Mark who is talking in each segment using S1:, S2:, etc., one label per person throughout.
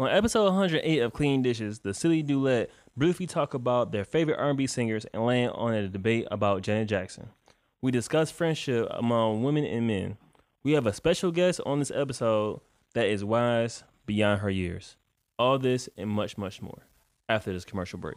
S1: On episode 108 of Clean Dishes, the Silly Duet briefly talk about their favorite R&B singers and land on a debate about Janet Jackson. We discuss friendship among women and men. We have a special guest on this episode that is wise beyond her years. All this and much, much more after this commercial break.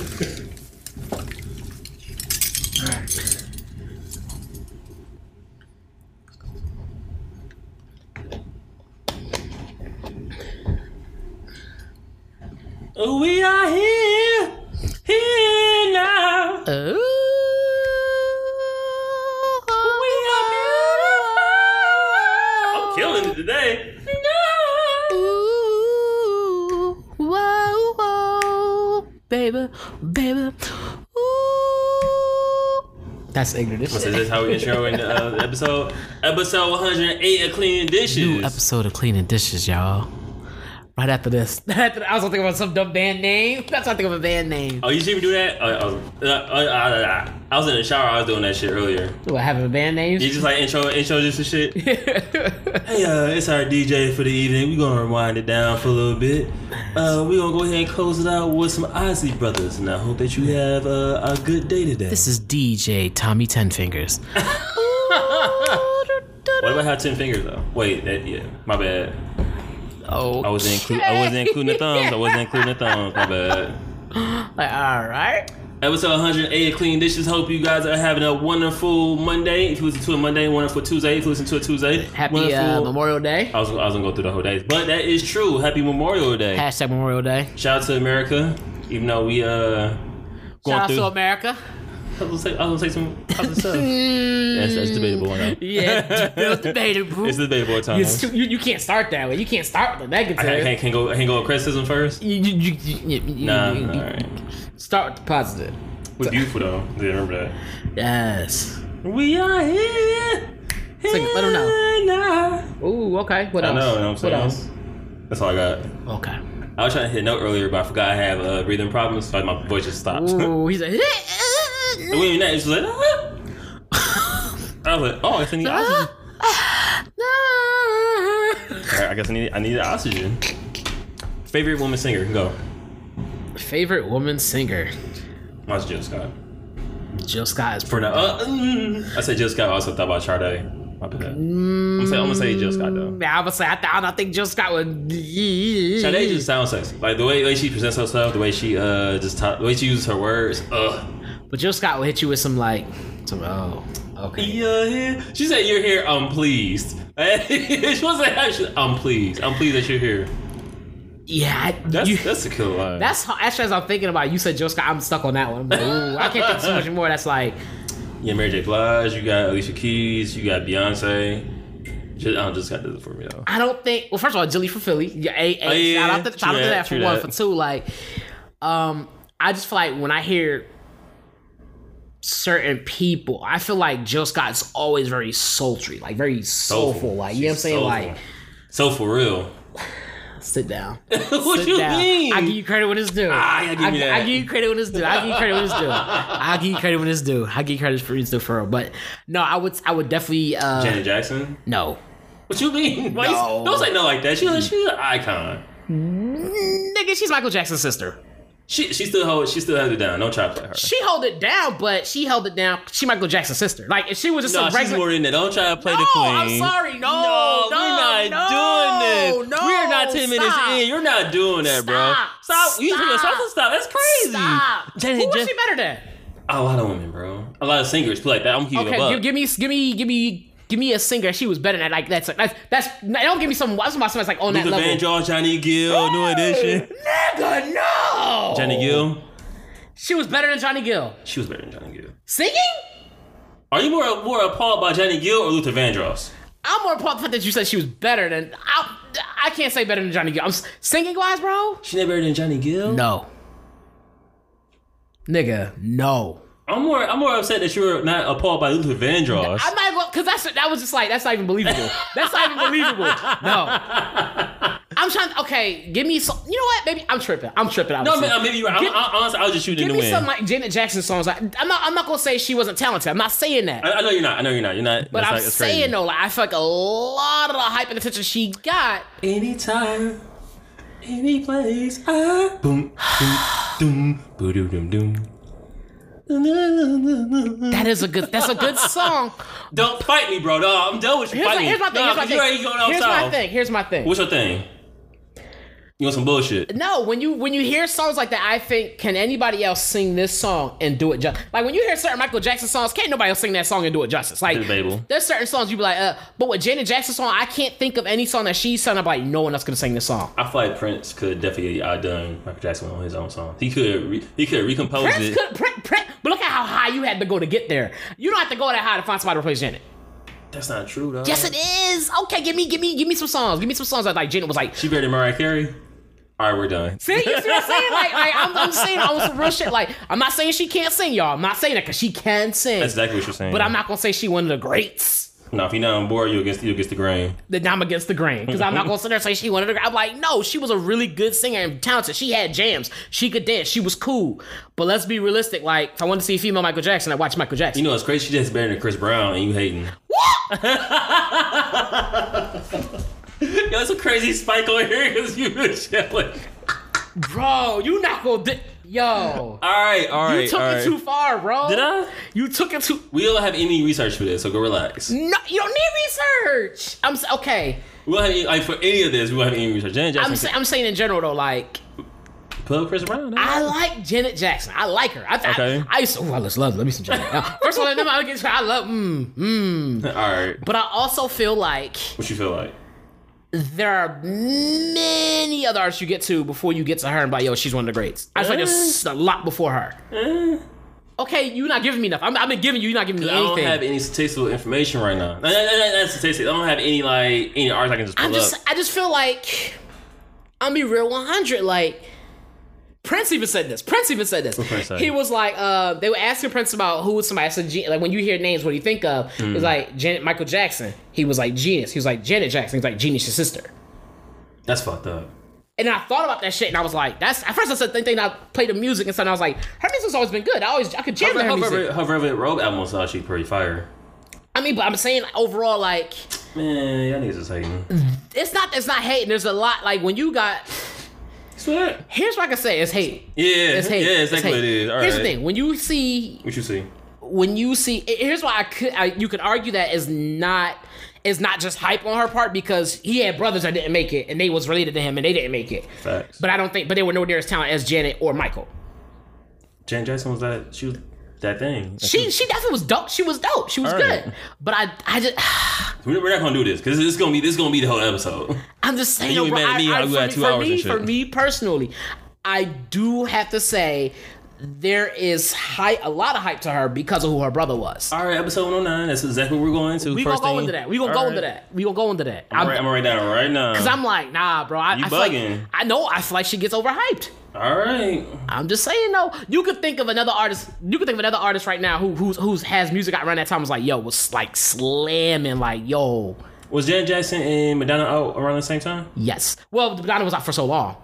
S2: That's ignorant.
S1: So this is how we intro in the uh, episode. Episode 108 of Cleaning Dishes.
S2: New episode of cleaning dishes, y'all. Right after this, After- I was thinking about some dumb band name. That's what I think of a band name.
S1: Oh, you see me do that? Oh, I, was, uh, uh, uh, I was in the shower. I was doing that shit earlier.
S2: Do I have a band name?
S1: You just like intro, intro just and shit. hey, uh, it's our DJ for the evening. We're gonna rewind it down for a little bit. Uh, we gonna go ahead and close it out with some Isley Brothers, and I hope that you have uh, a good day today.
S2: This is DJ Tommy Ten Fingers.
S1: what about how ten fingers though? Wait, that, yeah, my bad.
S2: Oh,
S1: I wasn't include. I wasn't including the thumbs. I wasn't including the thumbs. My bad.
S2: like, all right.
S1: Episode 108 of Clean Dishes. Hope you guys are having a wonderful Monday. If you listen to a Monday, wonderful Tuesday. If you listen to a Tuesday,
S2: Happy uh, Memorial Day.
S1: I was, I was gonna go through the whole day, but that is true. Happy Memorial Day.
S2: Hashtag Memorial Day.
S1: Shout out to America, even though we uh going
S2: Shout out to America.
S1: I was gonna say, I was say some positive stuff. that's, that's debatable. I know.
S2: Yeah, it's debatable.
S1: It's debatable at
S2: It's
S1: times.
S2: too- you, you can't start that way. You can't start with the negative.
S1: I can't, can't, can't go. I can't go with criticism first.
S2: You, you, you, you, you-
S1: Nah,
S2: you-
S1: all right.
S2: Start with the positive.
S1: We're beautiful though. Yeah, remember that.
S2: Yes.
S1: We are here.
S2: Sing it, let 'em know.
S1: here now.
S2: Ooh, okay. What
S1: I
S2: else?
S1: know. You know what I'm saying?
S2: What else?
S1: That's all I got.
S2: Okay.
S1: I was trying to hit a note earlier, but I forgot I have uh, breathing problems, so my voice just stopped.
S2: Ooh, he's like.
S1: And when that, it's like, ah. I was like, oh, I guess I need oxygen. Alright, I guess I need I need oxygen. Favorite woman singer, go.
S2: Favorite woman singer?
S1: Mine's Jill Scott.
S2: Jill Scott is
S1: For now, uh, mm, I said Jill Scott. I also thought about. My bad. I'm gonna say, I'm gonna say Jill Scott though.
S2: Yeah, I'm gonna say I, th- I don't think Jill Scott would.
S1: Sade just sounds sexy. Like the way, the way she presents herself, the way she uh just talk, the way she uses her words. Ugh.
S2: But Jill Scott will hit you with some like, some oh, okay.
S1: You're here. She said, "You're here. I'm pleased." she wasn't actually. I'm pleased. I'm pleased that you're here.
S2: Yeah, I-
S1: That's
S2: you-
S1: that's a cool line.
S2: That's how, actually as I'm thinking about. it, You said Jill Scott. I'm stuck on that one. I'm like, ooh, I can't think too much more. That's like,
S1: Yeah, Mary J. Blige, you got Alicia Keys, you got Beyonce. Just, I just got this for me though.
S2: I don't think. Well, first of all, Jilly for Philly. Yeah, a, a,
S1: Oh, yeah,
S2: shout out to, shout out to
S1: that,
S2: that for one.
S1: that.
S2: For two, like, um, I just feel like when I hear certain people, I feel like Jill Scott's always very sultry, like very soulful. Like, you know what I'm saying?
S1: soulful.
S2: Like,
S1: so for real.
S2: sit down.
S1: what
S2: Sit
S1: you
S2: down.
S1: mean?
S2: I give you credit when it's due.
S1: Ah, yeah, give
S2: I. I give you credit when it's due. I give you credit when it's due. I give you credit when it's due. I give you credit for it's due for real. But no, I would I would definitely uh
S1: Janet Jackson.
S2: no.
S1: What you mean? Why you-
S2: No.
S1: don't say no like that. She's she's an icon.
S2: Nigga, she's Michael Jackson's sister.
S1: She she still hold she still has it down. Don't try to play her.
S2: She held it down, but she held it down. She Michael Jackson's sister. Like if she was just
S1: no,
S2: some
S1: she's
S2: regular.
S1: more than that. Don't try to play
S2: no,
S1: the queen.
S2: I'm sorry. No,
S1: No,
S2: no,
S1: we're not
S2: no,
S1: doing this.
S2: No,
S1: we're not ten minutes in. You're not doing that, bro.
S2: Stop.
S1: You
S2: Stop.
S1: stop. Stop. That's crazy.
S2: Stop.
S1: Janet
S2: Who was
S1: Jack-
S2: she better than?
S1: A lot of women, bro. A lot of singers play like that. I'm heating
S2: Okay,
S1: up.
S2: give, give me, give me, give me. Give me a singer. She was better than that. like that's that's that's. Don't give me some. That's my somebody's like on oh, that
S1: Luther
S2: level?
S1: Vandross, Johnny Gill, New Edition.
S2: Nigga, no.
S1: Johnny Gill.
S2: She was better than Johnny Gill.
S1: She was better than Johnny Gill.
S2: Singing?
S1: Are you more more appalled by Johnny Gill or Luther Vandross?
S2: I'm more appalled by that you said she was better than. I, I can't say better than Johnny Gill. I'm singing wise, bro.
S1: She never better than Johnny Gill.
S2: No. Nigga, no.
S1: I'm more I'm more upset that you're not appalled by Luther Vandross.
S2: I'm not because that's that was just like that's not even believable. That's not even believable. No, I I'm trying. Okay, give me some. You know what? Maybe I'm tripping. I'm tripping.
S1: No,
S2: obviously.
S1: man, maybe you're right.
S2: Give-
S1: I'm, I'm, honestly, I was just shooting
S2: Give
S1: in the
S2: me
S1: wind.
S2: some like Janet Jackson songs. Like, I'm not. I'm not gonna say she wasn't talented. I'm not saying that.
S1: I, I know you're not. I know you're not. You're not.
S2: but I'm
S1: like, that's crazy.
S2: saying though, like I feel like a lot of the hype and attention she got.
S1: Anytime, any place, I boom, boom, doom, boo doo doom doom.
S2: That is a good. That's a good song.
S1: Don't fight me, bro. No, I'm done with you
S2: Here's my,
S1: fighting.
S2: here's my thing. Here's my thing.
S1: you already going
S2: Here's my thing. Here's my thing.
S1: What's your thing? You want some bullshit?
S2: No, when you when you hear songs like that, I think can anybody else sing this song and do it justice? Like when you hear certain Michael Jackson songs, can't nobody else sing that song and do it justice. Like
S1: Debatable.
S2: there's certain songs you be like, uh, but with Janet Jackson song, I can't think of any song that she's sung. I'm like, no one else gonna sing this song.
S1: I feel like Prince could definitely outdone Michael Jackson on his own song. He could re- he could recompose
S2: Prince
S1: it.
S2: could, But look at how high you had to go to get there. You don't have to go that high to find somebody to replace Janet.
S1: That's not true though.
S2: Yes, it is. Okay, give me, give me, give me some songs. Give me some songs that like Janet was like.
S1: She better than Mariah Carey. All right, we're done.
S2: See, you see what I'm saying? Like, like I'm, I'm saying I was some real shit. Like, I'm not saying she can't sing, y'all. I'm not saying that because she can sing.
S1: That's exactly what you're saying.
S2: But I'm not gonna say she one of the greats.
S1: No, if you're not on board, you'll against you against the grain.
S2: Then I'm against the grain because I'm not gonna sit there and say she wanted to. I'm like, no, she was a really good singer and talented. She had jams. She could dance. She was cool. But let's be realistic. Like, if I want to see female Michael Jackson, I watch Michael Jackson.
S1: You know, it's crazy. She just better than Chris Brown, and you hating. What? Yo, it's a crazy spike over here because you been chilling.
S2: bro, you not gonna. Di- Yo,
S1: All right, all right,
S2: you took
S1: all
S2: it too far, bro.
S1: Did I?
S2: You took it too.
S1: We don't have any research for this, so go relax.
S2: No, you don't need research. I'm okay.
S1: We don't have any, like for any of this. We don't have any research. Janet
S2: I'm
S1: Jackson,
S2: I'm saying in general though, like
S1: put Chris Brown.
S2: I like Janet Jackson. I like her. I,
S1: Okay.
S2: I, I used to. Oh, I just love. Let me some Janet. First of all, I love. Mm, mm.
S1: all right.
S2: But I also feel like
S1: What you feel like?
S2: There are many other artists you get to before you get to her and like, yo, she's one of the greats. I feel like there's uh. a lot before her. Uh. Okay, you're not giving me enough. I'm, I've been giving you. You're not giving me anything.
S1: I don't have any statistical information right now. Not statistics. I don't have any like any artists I can just pull
S2: I'm just.
S1: up.
S2: I just feel like I'm be real 100. Like Prince even said this. Prince even said this. He was like, uh, they were asking Prince about who was somebody. I said, Gen- like when you hear names, what do you think of? He
S1: Hmm.
S2: was like Janet, Michael Jackson. He was like Genius. He was like Janet Jackson. He's like Genius, your sister.
S1: That's fucked up.
S2: And then I thought about that shit, and I was like, "That's." At first, I said, "Think they not play the music," and so I was like, "Her music's always been good. I always I could jam to
S1: Her,
S2: her
S1: her,
S2: music."
S1: Her Velvet Rope album was actually pretty fire.
S2: I mean, but I'm saying overall, like,
S1: Man, y'all niggas is hating.
S2: it's not it's not hating. There's a lot like when you got.
S1: Swear.
S2: Here's what I can say: it's hate.
S1: Yeah,
S2: It's hate.
S1: yeah,
S2: It's
S1: exactly
S2: hate.
S1: what it is. All
S2: Here's the thing: when you see,
S1: What you see?
S2: when you see, here's why I could, I, you could argue that is not, is not just hype on her part because he had brothers that didn't make it and they was related to him and they didn't make it.
S1: Facts.
S2: But I don't think, but they were nowhere near as talented as Janet or Michael.
S1: Janet Jackson was that she was that thing.
S2: She, she definitely was dope. She was dope. She was
S1: All
S2: good.
S1: right.
S2: But I, I just,
S1: We're not gonna do this because this is gonna be this is gonna be the whole episode.
S2: I'm just saying.
S1: You
S2: bro,
S1: mad at me
S2: I, I,
S1: we
S2: for, me-
S1: two
S2: for
S1: hours
S2: me,
S1: and
S2: for me personally, I do have to say there is hype, a lot of hype to her because of who her brother was.
S1: All right, episode 109. That's exactly what we're going to.
S2: We gonna go
S1: thing-
S2: into that. We gonna
S1: All
S2: go
S1: right.
S2: into that. We gonna go into that.
S1: I'm,
S2: I'm,
S1: right, I'm gonna write down right now.
S2: Cause I'm like, nah, bro. I,
S1: You
S2: I feel like
S1: bugging.
S2: I know. I feel like she gets overhyped.
S1: All right.
S2: I'm just saying though. You could think of another artist. You could think of another artist right now who who's who's has music out around that time was like, yo, was like slamming, like, yo,
S1: Was Janet Jackson and Madonna out around the same time?
S2: yes. Well, Madonna was out for so long.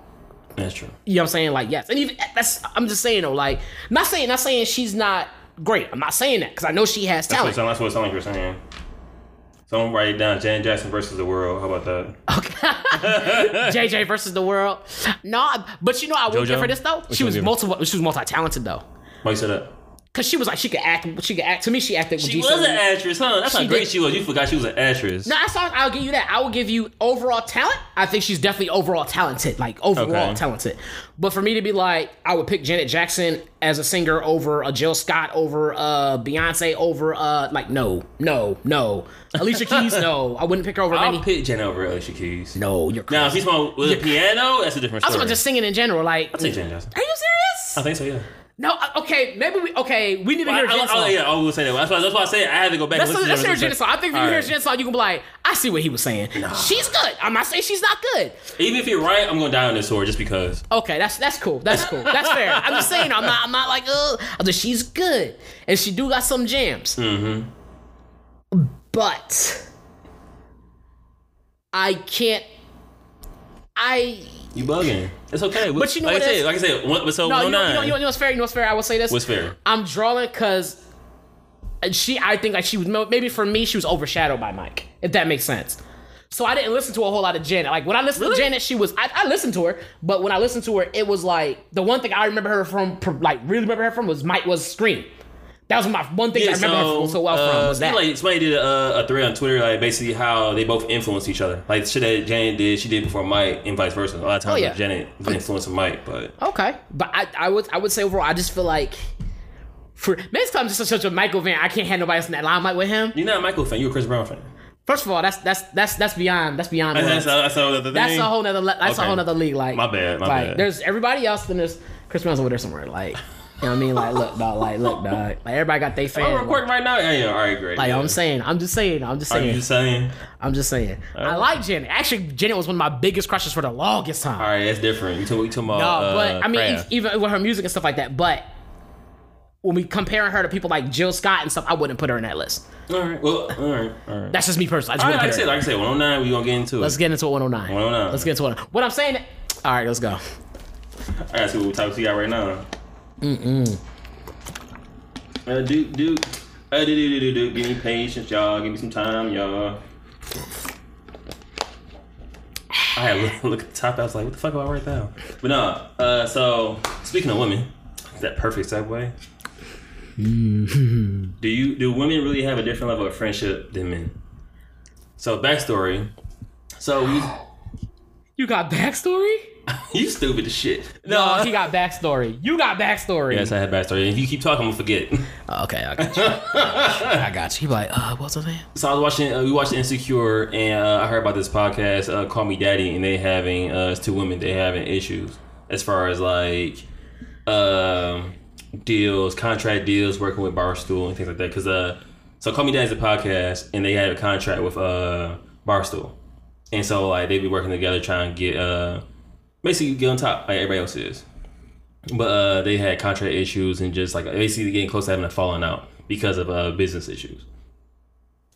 S1: That's true.
S2: You know what I'm saying? Like, yes. And even that's I'm just saying though, like, not saying not saying she's not great. I'm not saying that because I know she has
S1: That's what,
S2: talent.
S1: that's what it sounded like you were saying. Someone write it down. Janet Jackson versus the world. How about that? Okay.
S2: JJ versus the world. No, but you know I will give her this though.
S1: What
S2: She was
S1: her?
S2: multiple. She was multi talented though.
S1: Why you said that?
S2: Cause she was like she could act. She could act. To me, she acted. With
S1: She was an actress, huh? That's
S2: She
S1: how great
S2: did.
S1: she was. You forgot she was an actress.
S2: No, that's all, I'll give you that. I will give you overall talent. I think she's definitely overall talented, like overall
S1: Okay.
S2: talented. But for me to be like, I would pick Janet Jackson as a singer over a Jill Scott, over uh Beyonce, over uh like no, no, no. Alicia Keys, no. I wouldn't pick her over
S1: I'll
S2: any.
S1: pick Janet over Alicia Keys.
S2: No, you're
S1: Now,
S2: crazy.
S1: if he's one with a piano, that's a different
S2: I'm
S1: story.
S2: talking just singing in general. Like,
S1: I'll take Janet Jackson.
S2: are you serious?
S1: I think so, yeah.
S2: No, okay, maybe we okay. We need to
S1: I,
S2: hear
S1: I,
S2: Jen's
S1: I,
S2: song.
S1: yeah, I will say that. That's why, that's why I said I had to go back
S2: Let's,
S1: and listen
S2: let's
S1: to
S2: hear song. I think if you hear
S1: right.
S2: You can be like, I see what he was saying. She's good. I'm not saying she's not good.
S1: Even if you're right, I'm gonna die on this sword just because.
S2: Okay, that's that's cool. That's cool. That's fair. I'm just saying. I'm not. I'm not like. Uh, I'm just. She's good, and she do got some jams.
S1: Mm-hmm.
S2: But I can't. I
S1: You bugging. It's okay.
S2: But you know
S1: like
S2: what
S1: I said, like I said, one, so
S2: no, you know,
S1: 109.
S2: you know, you know, you know what's fair. You know what's fair. I will say this.
S1: What's fair?
S2: I'm drawing because she. I think like she was maybe for me she was overshadowed by Mike. If that makes sense. So I didn't listen to a whole lot of Janet. Like when I listened
S1: Really?
S2: to Janet, she was I, I listened to her, but when I listened to her, it was like the one thing I remember her from, from, like really remember her from was Mike was Scream. That was my one thing I remember from so well from
S1: uh,
S2: was that.
S1: Like somebody did a, a thread on Twitter, like basically how they both influence each other. Like the shit that Janet did, she did before Mike, and vice versa. A lot of times,
S2: Oh, yeah.
S1: Janet was influencing Mike, but
S2: Okay, but I, I would I would say overall I just feel like for it's 'cause I'm just such a Michael fan. I can't have nobody else in that limelight with him.
S1: you're not a Michael fan. You're a Chris Brown fan.
S2: First of all, that's that's that's that's beyond that's beyond.
S1: That's, that's, that's,
S2: That's a whole nother. le- That's a whole nother league. Like
S1: My bad, my
S2: like,
S1: bad.
S2: There's everybody else. Then there's Chris Brown's over there somewhere. Like you know what I mean? Like look, dog. Like look, dog. Like everybody got their fan.
S1: Oh, we're
S2: Like,
S1: recording right now. Yeah, yeah. All right, great.
S2: like,
S1: yeah.
S2: I'm saying, I'm just saying, I'm just
S1: Are
S2: saying,
S1: you just saying?
S2: I'm just saying. I like Janet. Actually, Janet was one of my biggest crushes for the longest time.
S1: All right, that's different. You talking, you talking about?
S2: No,
S1: uh,
S2: but I mean,
S1: Freya.
S2: even with her music and stuff like that. But when we comparing her to people like Jill Scott and stuff, I wouldn't put her in that list.
S1: all right. Well, all right, all right.
S2: That's just me personally. I just
S1: All right, like I said, like I said, 109. We gonna get into it.
S2: Let's get into 109.
S1: 109.
S2: Let's get into 109. What I'm saying. All right, let's go.
S1: All right, see what type we got right now. Mm-mm. Uh, do do. Uh, do do do do. Give me patience, y'all. Give me some time, y'all. I had to look, look at the top. I was like, "What the fuck do I write down?" But no. Uh, so speaking of women, is that perfect segue. do you do women really have a different level of friendship than men? So backstory. So we,
S2: You got backstory?
S1: you stupid as shit.
S2: No, he got backstory. You got backstory.
S1: Yes, I have backstory. If you keep talking, I'm gonna forget.
S2: Oh, okay, I got you. I got you. He like, uh, what's his name?
S1: So I was watching, uh, we watched Insecure, and uh, I heard about this podcast, uh, Call Me Daddy, and they having, uh, it's two women, they having issues as far as like, um, deals, contract deals, working with Barstool and things like that. Cause, uh, so Call Me Daddy's a podcast, and they had a contract with, uh, Barstool. And so, like, they be working together trying to get, uh, basically get on top, like everybody else is. But uh, they had contract issues and just like basically getting close to having a falling out because of uh, business issues.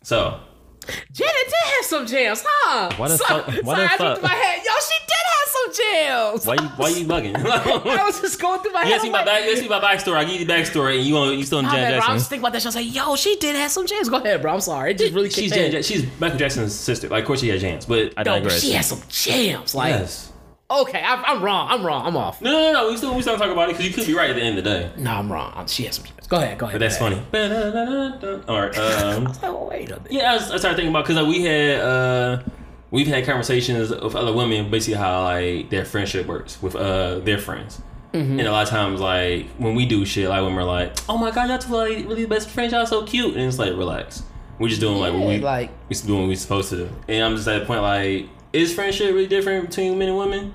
S1: So
S2: Janet did have some jams, huh?
S1: Why the
S2: So-
S1: fuck- why
S2: sorry,
S1: the
S2: I
S1: fuck-
S2: through my head. Yo, she did have some jams.
S1: why you why you bugging?
S2: I
S1: you
S2: was just going through my
S1: gotta
S2: head.
S1: see
S2: I'm
S1: my
S2: like,
S1: back. You gotta see my backstory. I give you the backstory, and you want you still in
S2: Nah,
S1: Janet
S2: man, bro, I was
S1: Jackson.
S2: thinking about that. shit. I was like, yo, she did have some jams. Go ahead, bro. I'm sorry. It just really
S1: She's Janet, she's Michael Jackson's sister. Like, of course, she has James, but I don't know.
S2: No, but
S1: digress.
S2: she has some jams. Like,
S1: yes.
S2: Okay, I, I'm wrong. I'm wrong. I'm off.
S1: No, no, no. We still we still talk about it because you could be right at the end of the day.
S2: No, I'm wrong. I'm, she has some. Go ahead. Go ahead.
S1: But that's funny. All right. Um,
S2: I was like, wait a minute.
S1: Yeah, I, was, I started thinking about because like, we had uh, we've had conversations with other women, basically how like their friendship works with uh their friends,
S2: Mm-hmm.
S1: and a lot of times like when we do shit, like when we're like, oh my god, y'all two like really the best friends, y'all so cute, and it's like relax, we're just doing like what we
S2: Yeah, like-
S1: we just doing what we supposed to do, and I'm just at the point like, is friendship really different between men and women?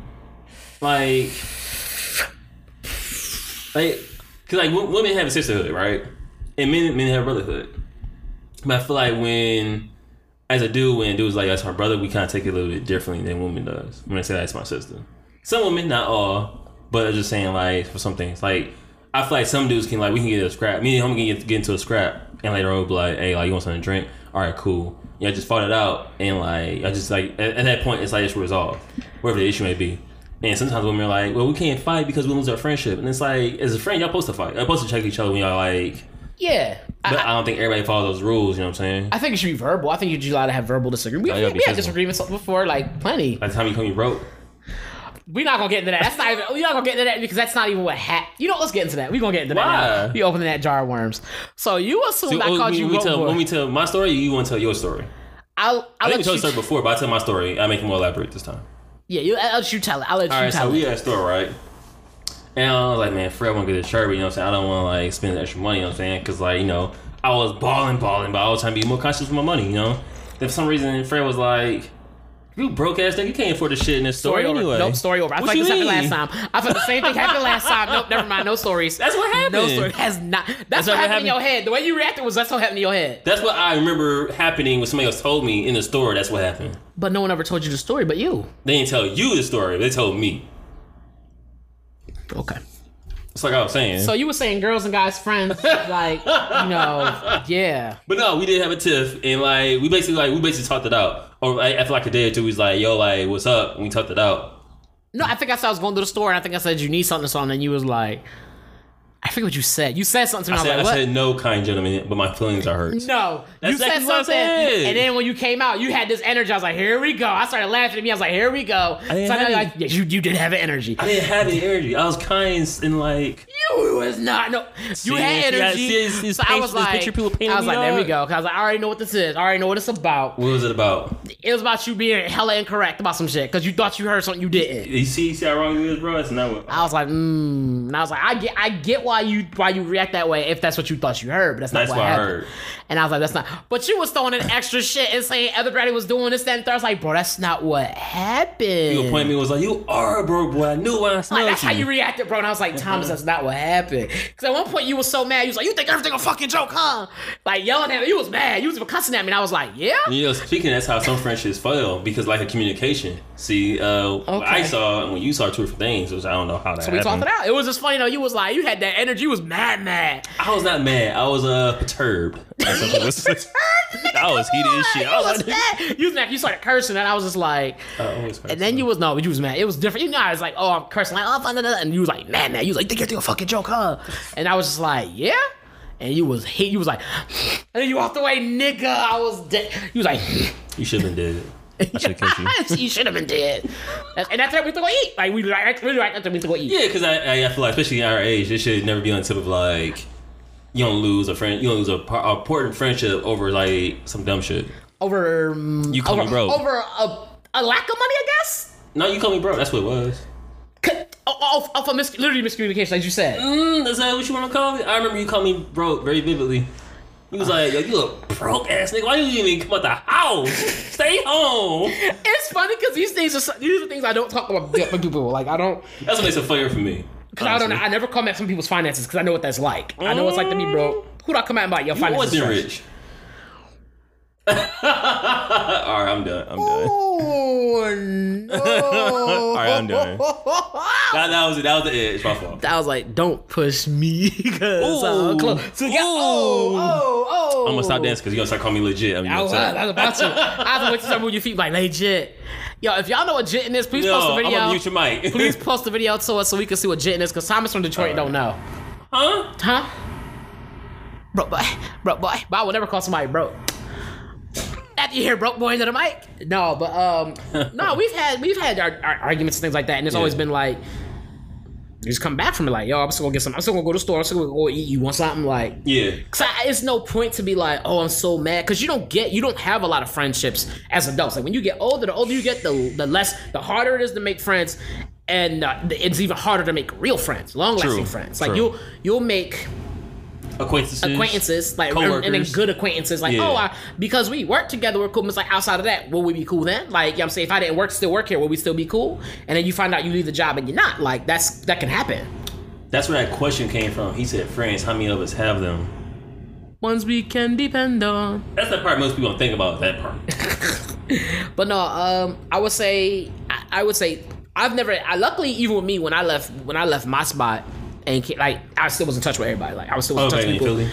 S1: Like, like, cause like women have a sisterhood, right? And men men have brotherhood. But I feel like when, as a dude, when dude's like, that's my brother, we kind of take it a little bit differently than women does. When I say that's my sister. Some women, not all, but I'm just saying, like, for some things. Like, I feel like some dudes can, like, we can get a scrap. Me and him can get, get into a scrap. And later on, we'll be like, hey, like, you want something to drink? All right, cool. Yeah, I just fought it out. And, like, I just, like, at, at that point, it's like, it's resolved. Whatever the issue may be. And sometimes women are like, well, we can't fight because we lose our friendship. And it's like, as a friend, y'all supposed to fight. Y'all supposed to check each other when y'all, like,
S2: Yeah.
S1: but
S2: I,
S1: I don't think everybody follows those rules. You know what I'm saying?
S2: I think it should be verbal. I think you're allowed to have verbal disagreement. We,
S1: Oh, you
S2: we had disagreements before, like plenty.
S1: By the time you come, you broke.
S2: We're not gonna get into that. That's not even. We're not gonna get into that because that's not even what happened. You know, let's get into that. We're gonna get into that.
S1: Why?
S2: Now. We opening that jar of worms. So you assumed
S1: So,
S2: I
S1: oh,
S2: called
S1: we,
S2: you
S1: we tell, when we tell my story, you want to tell your story.
S2: I'll,
S1: I
S2: I'll
S1: think we
S2: let
S1: told
S2: you.
S1: the story before, but I tell my story. I make it more elaborate this time.
S2: Yeah, you, I'll let you tell it. I'll let
S1: All
S2: you
S1: right,
S2: tell
S1: so we
S2: it.
S1: at a store, right? And I was like, man, Fred want to get a shirt, but you know what I'm saying? I don't want to like spend extra money, you know what I'm saying? Because like, you know, I was balling, balling, but I was trying to be more conscious with my money, you know? Then for some reason, Fred was like, you broke ass nigga, you can't afford the shit in this store
S2: Story over.
S1: anyway.
S2: Nope, story over. I
S1: What
S2: thought
S1: you
S2: this happened
S1: mean?
S2: last time. I thought the same thing happened last time. Nope, never mind. No stories.
S1: That's what happened.
S2: No story. Has not. That's,
S1: That's
S2: what
S1: what
S2: happened in
S1: happened.
S2: your head. The way you reacted was that's what happened in your head.
S1: That's what I remember happening when somebody else told me in the store. That's what happened.
S2: But no one ever told you the story, but you.
S1: They didn't tell you the story. They told me.
S2: Okay.
S1: It's like I was saying.
S2: So you were saying girls and guys friends, like you know, yeah.
S1: But no, we did have a tiff, and like we basically like we basically talked it out. Or like, after like a day or two, he's like, "Yo, like, what's up?" And we talked it out,
S2: No, I think I said I was going to the store, and I think I said you need something, or something, and you was like, I forget what you said. You said something to me.
S1: I
S2: I,
S1: said,
S2: was
S1: I
S2: like, what?
S1: said no, kind gentleman, but my feelings are hurt.
S2: No,
S1: That's
S2: you said
S1: I
S2: something, and then when you came out, you had this energy. I was like, "Here we go." I started laughing at me. I was like, "Here we go." So I
S1: didn't
S2: know
S1: have
S2: like, yeah, you you did have an energy.
S1: I didn't have any energy. I was kind and like,
S2: You was not no. You
S1: See,
S2: had
S1: see, I
S2: energy.
S1: see his- his
S2: so I was like,
S1: picture people painted
S2: I was like, there we go. Cause I was like, I already know what this is. I already know what it's about.
S1: what was it about?
S2: It was about you being hella incorrect about some shit. Cause you thought you heard something you didn't.
S1: You see, you see how wrong you is, bro? It's not what.
S2: I was like, mm. And I was like, I get, I get why you, why you react that way if that's what you thought you heard, but that's not
S1: That's
S2: what,
S1: what I
S2: happened.
S1: heard.
S2: And I was like, that's not. But you was throwing in extra shit and saying everybody was doing this, that, and third. I was like, bro, that's not what happened.
S1: You point me was like, you are a broke boy. I knew when I smelled
S2: Like, that's
S1: you.
S2: how you reacted, bro. And I was like, Thomas, that's not what happened. Because at one point you was so mad. You was like, you think everything a fucking joke, huh? Like yelling at me. You was mad. You was cussing at me. And I was like, yeah.
S1: You know, speaking, that's how some friendships fail because lack of communication. See, uh, what I saw and when you saw two different things, which I don't know how that
S2: So we talked it out. It was just funny though. You was like, you had that energy. You was mad, mad.
S1: I was not mad. I was uh perturbed. I was heated as shit. I was
S2: was
S1: like,
S2: mad. You was mad. You started cursing, and I was just like,
S1: I always
S2: and then you was no, but you was mad. It was different. You know, I was like, oh, I'm cursing, like, oh, blah, blah, blah. and you was like, mad, mad. You was like, think you're doing a fucking joke, huh? And I was just like, yeah. And you was hate. You was like, and then you walked away, nigga. I was dead. You was like.
S1: you should have been dead. I should have killed you.
S2: you should have been dead. That's- And that's what we to go eat. Like we like really like that's what we to go eat.
S1: Yeah, because I, I I feel like especially at our age, it should never be on the tip of like you don't lose a friend, you don't lose a, a important friendship over like some dumb shit.
S2: Over um,
S1: You call
S2: over,
S1: me broke.
S2: over a, a lack of money, I guess.
S1: No, you call me broke. That's what it was.
S2: Off, off of mis- literally miscommunication, like you said.
S1: Mm, is that what you want to call me? I remember you called me broke very vividly. He was like, "Yo, you a broke ass nigga. Why you even come out the house? Stay home."
S2: It's funny because these things are so- these are things I don't talk about with people. Like I don't.
S1: That's what makes it funnier for me.
S2: Cause I don't. I never come at some people's finances because I know what that's like. I know what it's like to be broke. Who do I come at about your
S1: You
S2: finances?
S1: wasn't
S2: first?
S1: rich. All right, I'm done. I'm done.
S2: Oh no!
S1: All right, I'm done. That, that was it. That was the edge. My fault.
S2: I was like, don't push me because I'm close. So, yeah, oh, oh, oh.
S1: I'm gonna stop dancing because you're gonna start calling me legit. I'm
S2: I was. I was about to. I was waiting to start moving your feet like legit. Yo, if y'all know what jitting is, please
S1: Yo,
S2: post
S1: I'm
S2: video.
S1: gonna mute your mic.
S2: please post a video to us so we can see what jitting is because Thomas from Detroit don't know.
S1: huh?
S2: Huh? Broke boy. Broke boy. But I will never call somebody broke. After you hear broke boy into the mic. No, but um no, we've had we've had our, our arguments and things like that, and it's always been like you just come back from it like, yo, I'm still gonna get some I'm still gonna go to the store, I'm still gonna go eat, you want something like
S1: Yeah.
S2: Cause I, it's no point to be like, oh, I'm so mad, because you don't get, you don't have a lot of friendships as adults. Like when you get older, the older you get, the the less, the harder it is to make friends, and uh, it's even harder to make real friends, long lasting friends. Like you'll you'll make
S1: Acquaintances.
S2: acquaintances, like and, then good acquaintances. Like
S1: Yeah.
S2: oh, I, because we work together, we're cool. But it's like outside of that, will we be cool then? Like you know what I'm saying, if I didn't work, still work here, will we still be cool? And then you find out you leave the job and you're not. Like that's that can happen.
S1: That's where that question came from. He said, "Friends, how many of us have them?"
S2: Ones we can depend on.
S1: That's the part most people don't think about. That part.
S2: But no, um, I would say, I, I would say, I've never. I luckily, even with me, when I left, when I left my spot, and ca- like I still was in touch with everybody. Like I was still in
S1: Oh,
S2: touch with people.
S1: Philly.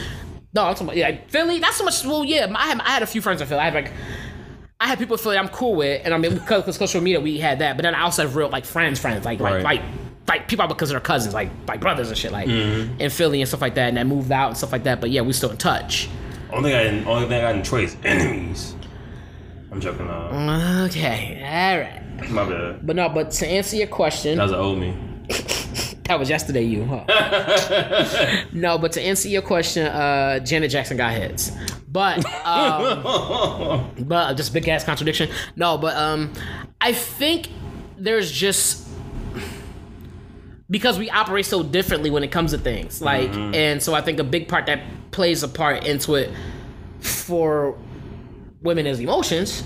S2: No, I'm talking about yeah, like, Philly. Not so much. Well, yeah, I had I had a few friends in Philly. I had like. I had people in Philly I'm cool with, and I mean, because social media, we had that. But then I also have real like friends, friends, like
S1: Right.
S2: like like like people because consider cousins, like like brothers and shit, like
S1: Mm-hmm.
S2: in Philly and stuff like that. And that moved out and stuff like that. But yeah, we still in touch.
S1: Only thing I didn't, only thing I got in is enemies. I'm joking. Uh,
S2: Okay, all right.
S1: my bad.
S2: But no, but to answer your question,
S1: That was an old me.
S2: That was yesterday, you. Huh? no, but to answer your question, uh, Janet Jackson got hits, but um, but just big ass contradiction. No, but um, I think there's just because we operate so differently when it comes to things, like, and so I think a big part that plays a part into it for women is emotions.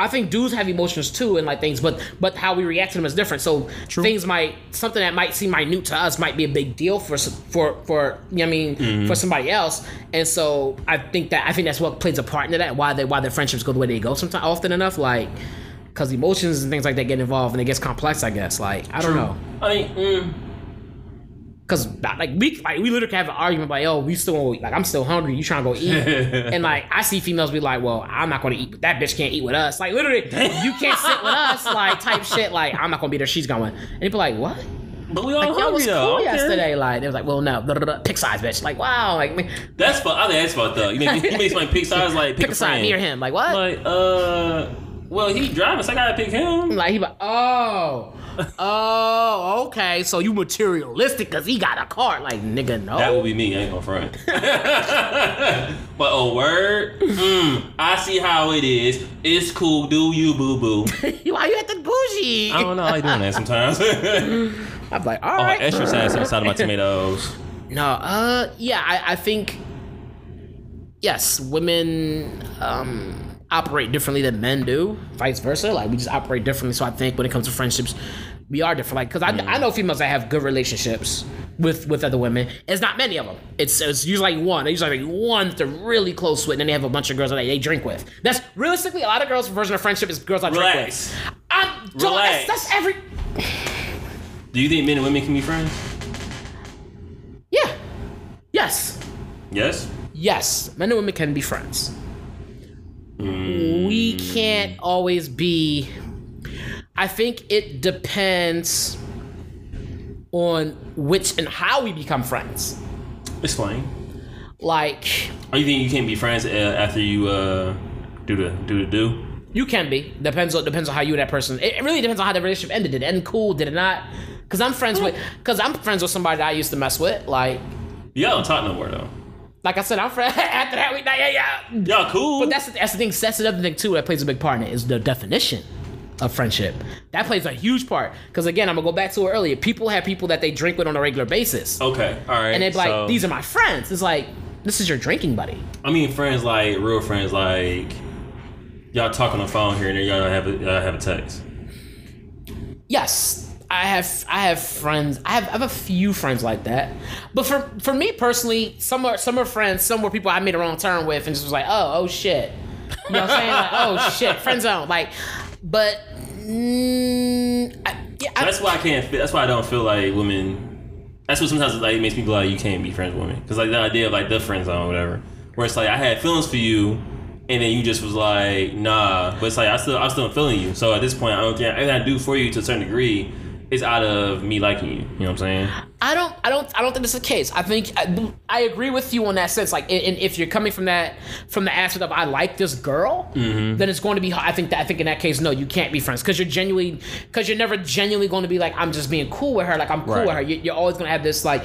S2: I think dudes have emotions too and like things, but but how we react to them is different. So things might something that might seem minute to us might be a big deal for for for you know what I mean for somebody else. And so I think that I think that's what plays a part into that. Why they why their friendships go the way they go sometimes often enough like because emotions and things like that get involved and it gets complex. I guess like I don't know.
S1: I mean, mm,
S2: Cause like we like we literally have an argument like, yo, we still like I'm still hungry. You trying to go eat? and like I see females be like, well, I'm not gonna eat. But that bitch can't eat with us. Like literally, you can't sit with us. Like type shit. Like I'm not gonna be there. She's going. And they be like, what?
S1: But we all
S2: Like y'all
S1: hungry
S2: was
S1: though.
S2: cool
S1: Okay.
S2: yesterday. Like it was like, well, no, blah, blah, blah, pick size, bitch. Like wow, like man,
S1: That's fucked. I think that's fucked up. You make you make somebody pick sides like pick,
S2: pick a side
S1: friend.
S2: near him. Like what?
S1: Like uh, well he driving, so I gotta pick him.
S2: Like he like, oh, oh, okay. So you materialistic because he got a car. Like nigga, no.
S1: That would be me. I ain't gonna front. but oh word, mm, I see how it is. It's cool. Do you boo boo?
S2: Why you at the bougie?
S1: I don't know. I like doing that sometimes.
S2: I'm like, all
S1: oh,
S2: right.
S1: extra sass inside of my tomatoes.
S2: No, uh, yeah, I, I think yes, women um operate differently than men do, vice versa. Like we just operate differently. So I think when it comes to friendships, we are different. Like, because I, I mm. know females that have good relationships with with other women. It's not many of them. It's it's usually like one. They usually like one that they're really close with, and then they have a bunch of girls that they, they drink with. That's realistically a lot of girls' version of friendship is girls I drink with. I don't.
S1: Relax.
S2: That's, that's every.
S1: Do you think men and women can be friends?
S2: Yeah. Yes.
S1: Yes.
S2: yes, men and women can be friends. Mm. We can't always be. I think it depends on which and how we become friends.
S1: Explain.
S2: Like,
S1: Or you think you can't be friends uh, after you uh, do the do the do?
S2: you can be. Depends on depends on how you and that person. It it really depends on how the relationship ended. Did it end cool? Did it not? Because I'm friends with. Because I'm friends with somebody that I used to mess with. Like,
S1: Y'all don't talk no more though.
S2: like I said, I'm friends. After that, we yeah yeah.
S1: Y'all cool.
S2: But that's the, that's the thing. That's another thing too that plays a big part in it is the definition of friendship. That plays a huge part. Because again, I'm gonna go back to it earlier. People have people that they drink with on a regular basis,
S1: okay. All right.
S2: and they're like,
S1: so-
S2: "These are my friends." It's like this is your drinking buddy.
S1: I mean, friends like real friends, like y'all talk on the phone here and there. Y'all have a, y'all have a text.
S2: Yes. I have I have friends. I have I have a few friends like that. But for for me personally, some are some are friends, some were people I made a wrong turn with and just was like, oh, oh shit. You know what I'm saying? Like, oh shit, friend zone. Like, but mm, I, yeah, I,
S1: That's why I can't. That's why I don't feel like women. That's what sometimes like makes me feel like you can't be friends with women because like the idea of like the friend zone, or whatever. Where it's like I had feelings for you, and then you just was like nah. But it's like I still I'm still feeling you. So at this point, I don't everything I do for you to a certain degree is out of me liking you. You know what I'm saying?
S2: I don't, I don't, I don't think it's the case. I think I, I agree with you on that sense. Like, and if you're coming from that, from the aspect of I like this girl, then it's going to be. I think that I think in that case, no, you can't be friends because you're genuinely, because you're never genuinely going to be like I'm just being cool with her. Like I'm cool
S1: Right.
S2: with her. You, you're always going to have this like,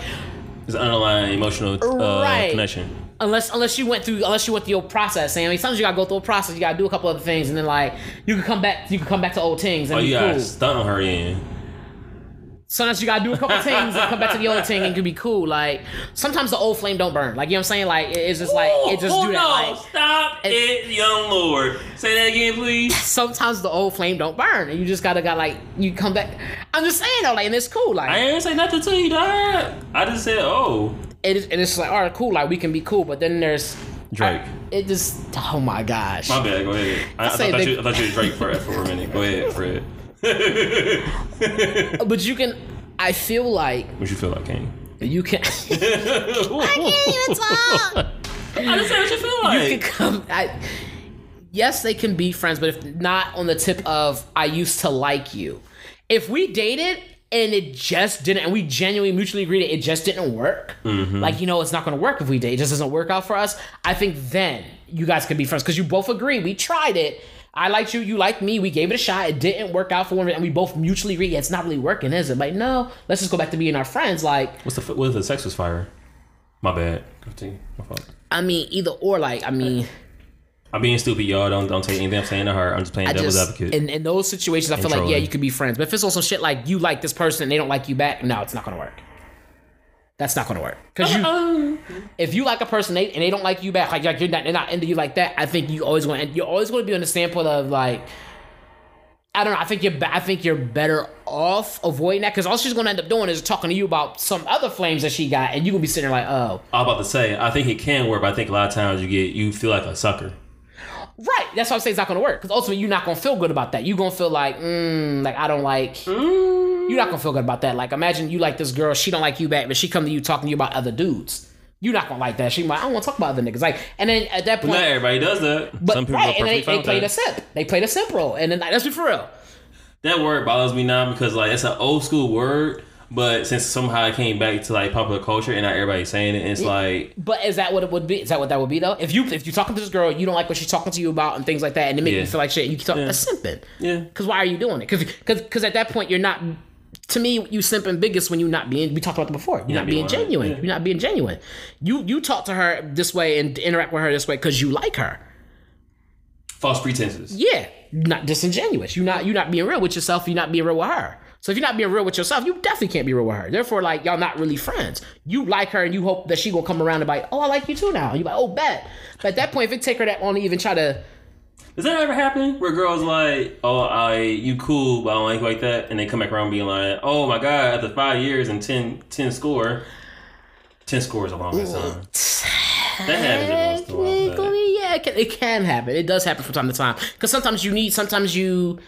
S1: It's underlying emotional uh,
S2: Right.
S1: connection.
S2: unless unless you went through unless you went through your process. And I mean, sometimes you gotta go through a process. You gotta do a couple other things, and then like you can come back. You can come back to old things and
S1: Oh, you gotta stunt on her in.
S2: Sometimes you gotta do a couple things and come back to the old thing and can be cool. Like sometimes the old flame don't burn. Like you know what I'm saying? Like it's just like it just
S1: Hold
S2: do that.
S1: on,
S2: Like
S1: stop it, young lord. Say that again, please.
S2: sometimes the old flame don't burn, and you just gotta got like you come back. I'm just saying though, like and it's cool. Like
S1: I ain't say nothing to you, dog. I just said, oh,
S2: it is, and it's like all right, cool. Like we can be cool, but then there's
S1: Drake.
S2: it just oh my gosh.
S1: My bad. Go ahead. I, I,
S2: say
S1: thought,
S2: they-
S1: you, I thought you were Drake for, for a minute. Go ahead, Fred.
S2: But you can. I feel like
S1: what you feel like, Kane?
S2: you can.
S1: I can't even talk. I just said what you feel like.
S2: you can come. I, yes, they can be friends, but if not on the tip of I used to like you. If we dated and it just didn't, and we genuinely mutually agreed that it just didn't work, mm-hmm. like you know, it's not going to work if we date. It just doesn't work out for us. I think then you guys could be friends because you both agree we tried it. I liked you, you liked me. We gave it a shot. It didn't work out for one, and we both mutually agree it's not really working, is it? Like, no, let's just go back to being our friends. Like,
S1: What's the what if the sex was fire? My bad. Continue. My fault.
S2: I mean, either or. Like, I mean.
S1: I'm being stupid, y'all. Don't don't take anything I'm saying to her. I'm just playing
S2: I
S1: devil's
S2: just
S1: advocate.
S2: in, in those situations, I feel like yeah, you could be friends. But if it's also shit like you like this person and they don't like you back, no, it's not gonna work. That's not gonna work because you,
S1: Um,
S2: if you like a person they, and they don't like you back, like, like you're not, they're not into you like that. I think you always going, to you're always going to be on the standpoint of like, I don't know. I think you're, I think you're better off avoiding that because all she's going to end up doing is talking to you about some other flames that she got, and you gonna be sitting there like, oh,
S1: I'm about to say, I think it can work, but I think a lot of times you get you feel like a sucker.
S2: Right. That's why I'm saying it's not gonna work because ultimately you're not gonna feel good about that. You're gonna feel like, mm, like I don't like.
S1: Mm,
S2: You're not gonna feel good about that. Like, imagine you like this girl, she don't like you back, but she come to you talking to you about other dudes. You're not gonna like that. She like, I don't want to talk about other niggas. Like, and then at that point,
S1: Not everybody does that.
S2: but
S1: Some people
S2: right,
S1: are
S2: and they,
S1: perfectly fine
S2: they
S1: with
S2: played a
S1: that.
S2: simp. They played the simp role, and then like, let's be for real.
S1: That word bothers me now because like it's an old school word, but since somehow it came back to like popular culture and not everybody's saying it, it's like
S2: But is that what it would be? Is that what that would be though? If you if you're talking to this girl, you don't like what she's talking to you about and things like that, and it makes
S1: Yeah.
S2: you feel like shit, you talking
S1: Yeah.
S2: that's simping.
S1: yeah.
S2: Because why are you doing it? Because because at that point you're not. To me, you simping biggest when you're not being. We talked about that before. You're, not
S1: not
S2: being
S1: being
S2: genuine.
S1: Yeah.
S2: You're not being genuine. You you talk to her this way and interact with her this way because you like her.
S1: False pretenses.
S2: Yeah, not disingenuous. You're not you're not being real with yourself. You're not being real with her. So if you're not being real with yourself, you definitely can't be real with her. Therefore, like y'all not really friends. You like her and you hope that she gonna come around and be like, oh, I like you too now. You like, oh, bet. But at that point, if it take her that long to even try to,
S1: Does that ever happen where girls like, oh, I you cool, but I don't like you like that, and they come back around being like, oh my god, after five years and 10, 10 score, ten scores a long time. That happens every once in a while.
S2: Technically, yeah, it can, it can happen. It does happen from time to time. Because sometimes you need, sometimes you,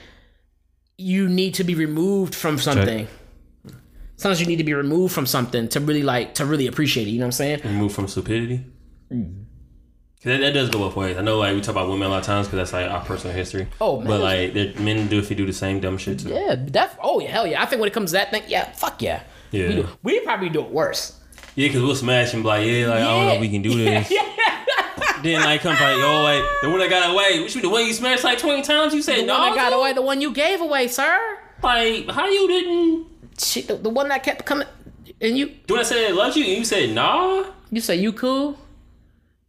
S2: you need to be removed from something. Sometimes you need to be removed from something to really like to really appreciate it. You know what I'm saying?
S1: Remove from stupidity. 'Cause That, that does go both ways. I know, like we talk about women a lot of times because that's like our personal history.
S2: Oh, man.
S1: but like men do if you do the same dumb shit too.
S2: Yeah, def- oh yeah, hell yeah. I think when it comes to that thing, yeah, fuck yeah.
S1: Yeah.
S2: We, do. we probably do it worse.
S1: Yeah, because we'll smash and be like, yeah, like I don't know if we can do this. Then like come like, yo, like the one that got away, which be the one you smashed like twenty times. You said
S2: The
S1: no,
S2: one that got away, the one you gave away, sir.
S1: Like how you didn't?
S2: Shit, the, the one that kept coming, and you,
S1: The one that said loved you, and you said nah.
S2: you say you cool.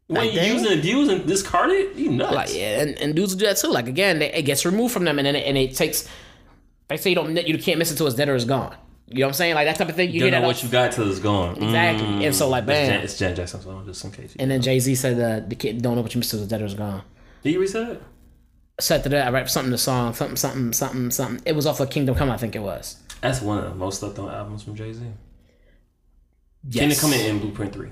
S1: When
S2: Like,
S1: you
S2: damn.
S1: use and abuse and discard it, you nuts.
S2: Like yeah, and, and dudes will do that too. Like again, they, it gets removed from them, and then it, and it takes. They say you don't, you can't miss it till it's dead or it's gone. You know what I'm saying? Like that type of thing. You
S1: don't know what you got till it's gone.
S2: exactly. And mm. so like,
S1: It's
S2: bam.
S1: it's Jan Jackson song, just in case.
S2: And then Jay Z said that the kid don't know what you missed till it's dead it's gone.
S1: Did you reset it?
S2: Said to that, I rap something to song, something, something, something, something. It was off of Kingdom Come, I think it was.
S1: That's one of the most slept on albums from Jay Z.
S2: Yes.
S1: Kingdom Come in Blueprint Three.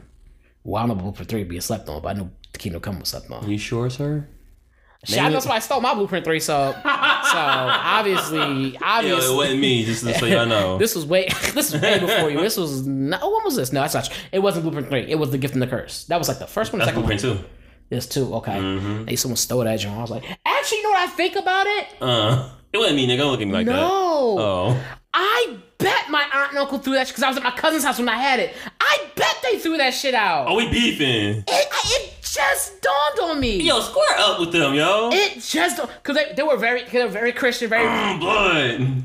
S2: Well, I don't know Blueprint 3 being slept on, but I know Kingdom Come was slept on.
S1: You sure, sir?
S2: Shit, I know somebody stole my Blueprint 3, so so obviously, obviously.
S1: it wasn't me. Just so y'all know.
S2: This was way this was way before you. This was no when was this? No, that's not true. It wasn't Blueprint 3. It was The Gift and the Curse. That was like the first one, the
S1: That's
S2: second one.
S1: Blueprint Two.
S2: There's two. Okay.
S1: Mm-hmm.
S2: Hey, someone stole that joint. I was like, actually, you know what I think about it?
S1: Uh, it wasn't me, nigga. Don't look at me like that.
S2: no.
S1: Oh,
S2: I bet my aunt and uncle threw that shit because I was at my cousin's house when I had it. I bet they threw that shit out.
S1: oh, we beefing.
S2: It, it just dawned on me.
S1: Yo, square up with them, yo.
S2: It just because they, they were very they were very Christian, very
S1: Mm, blood.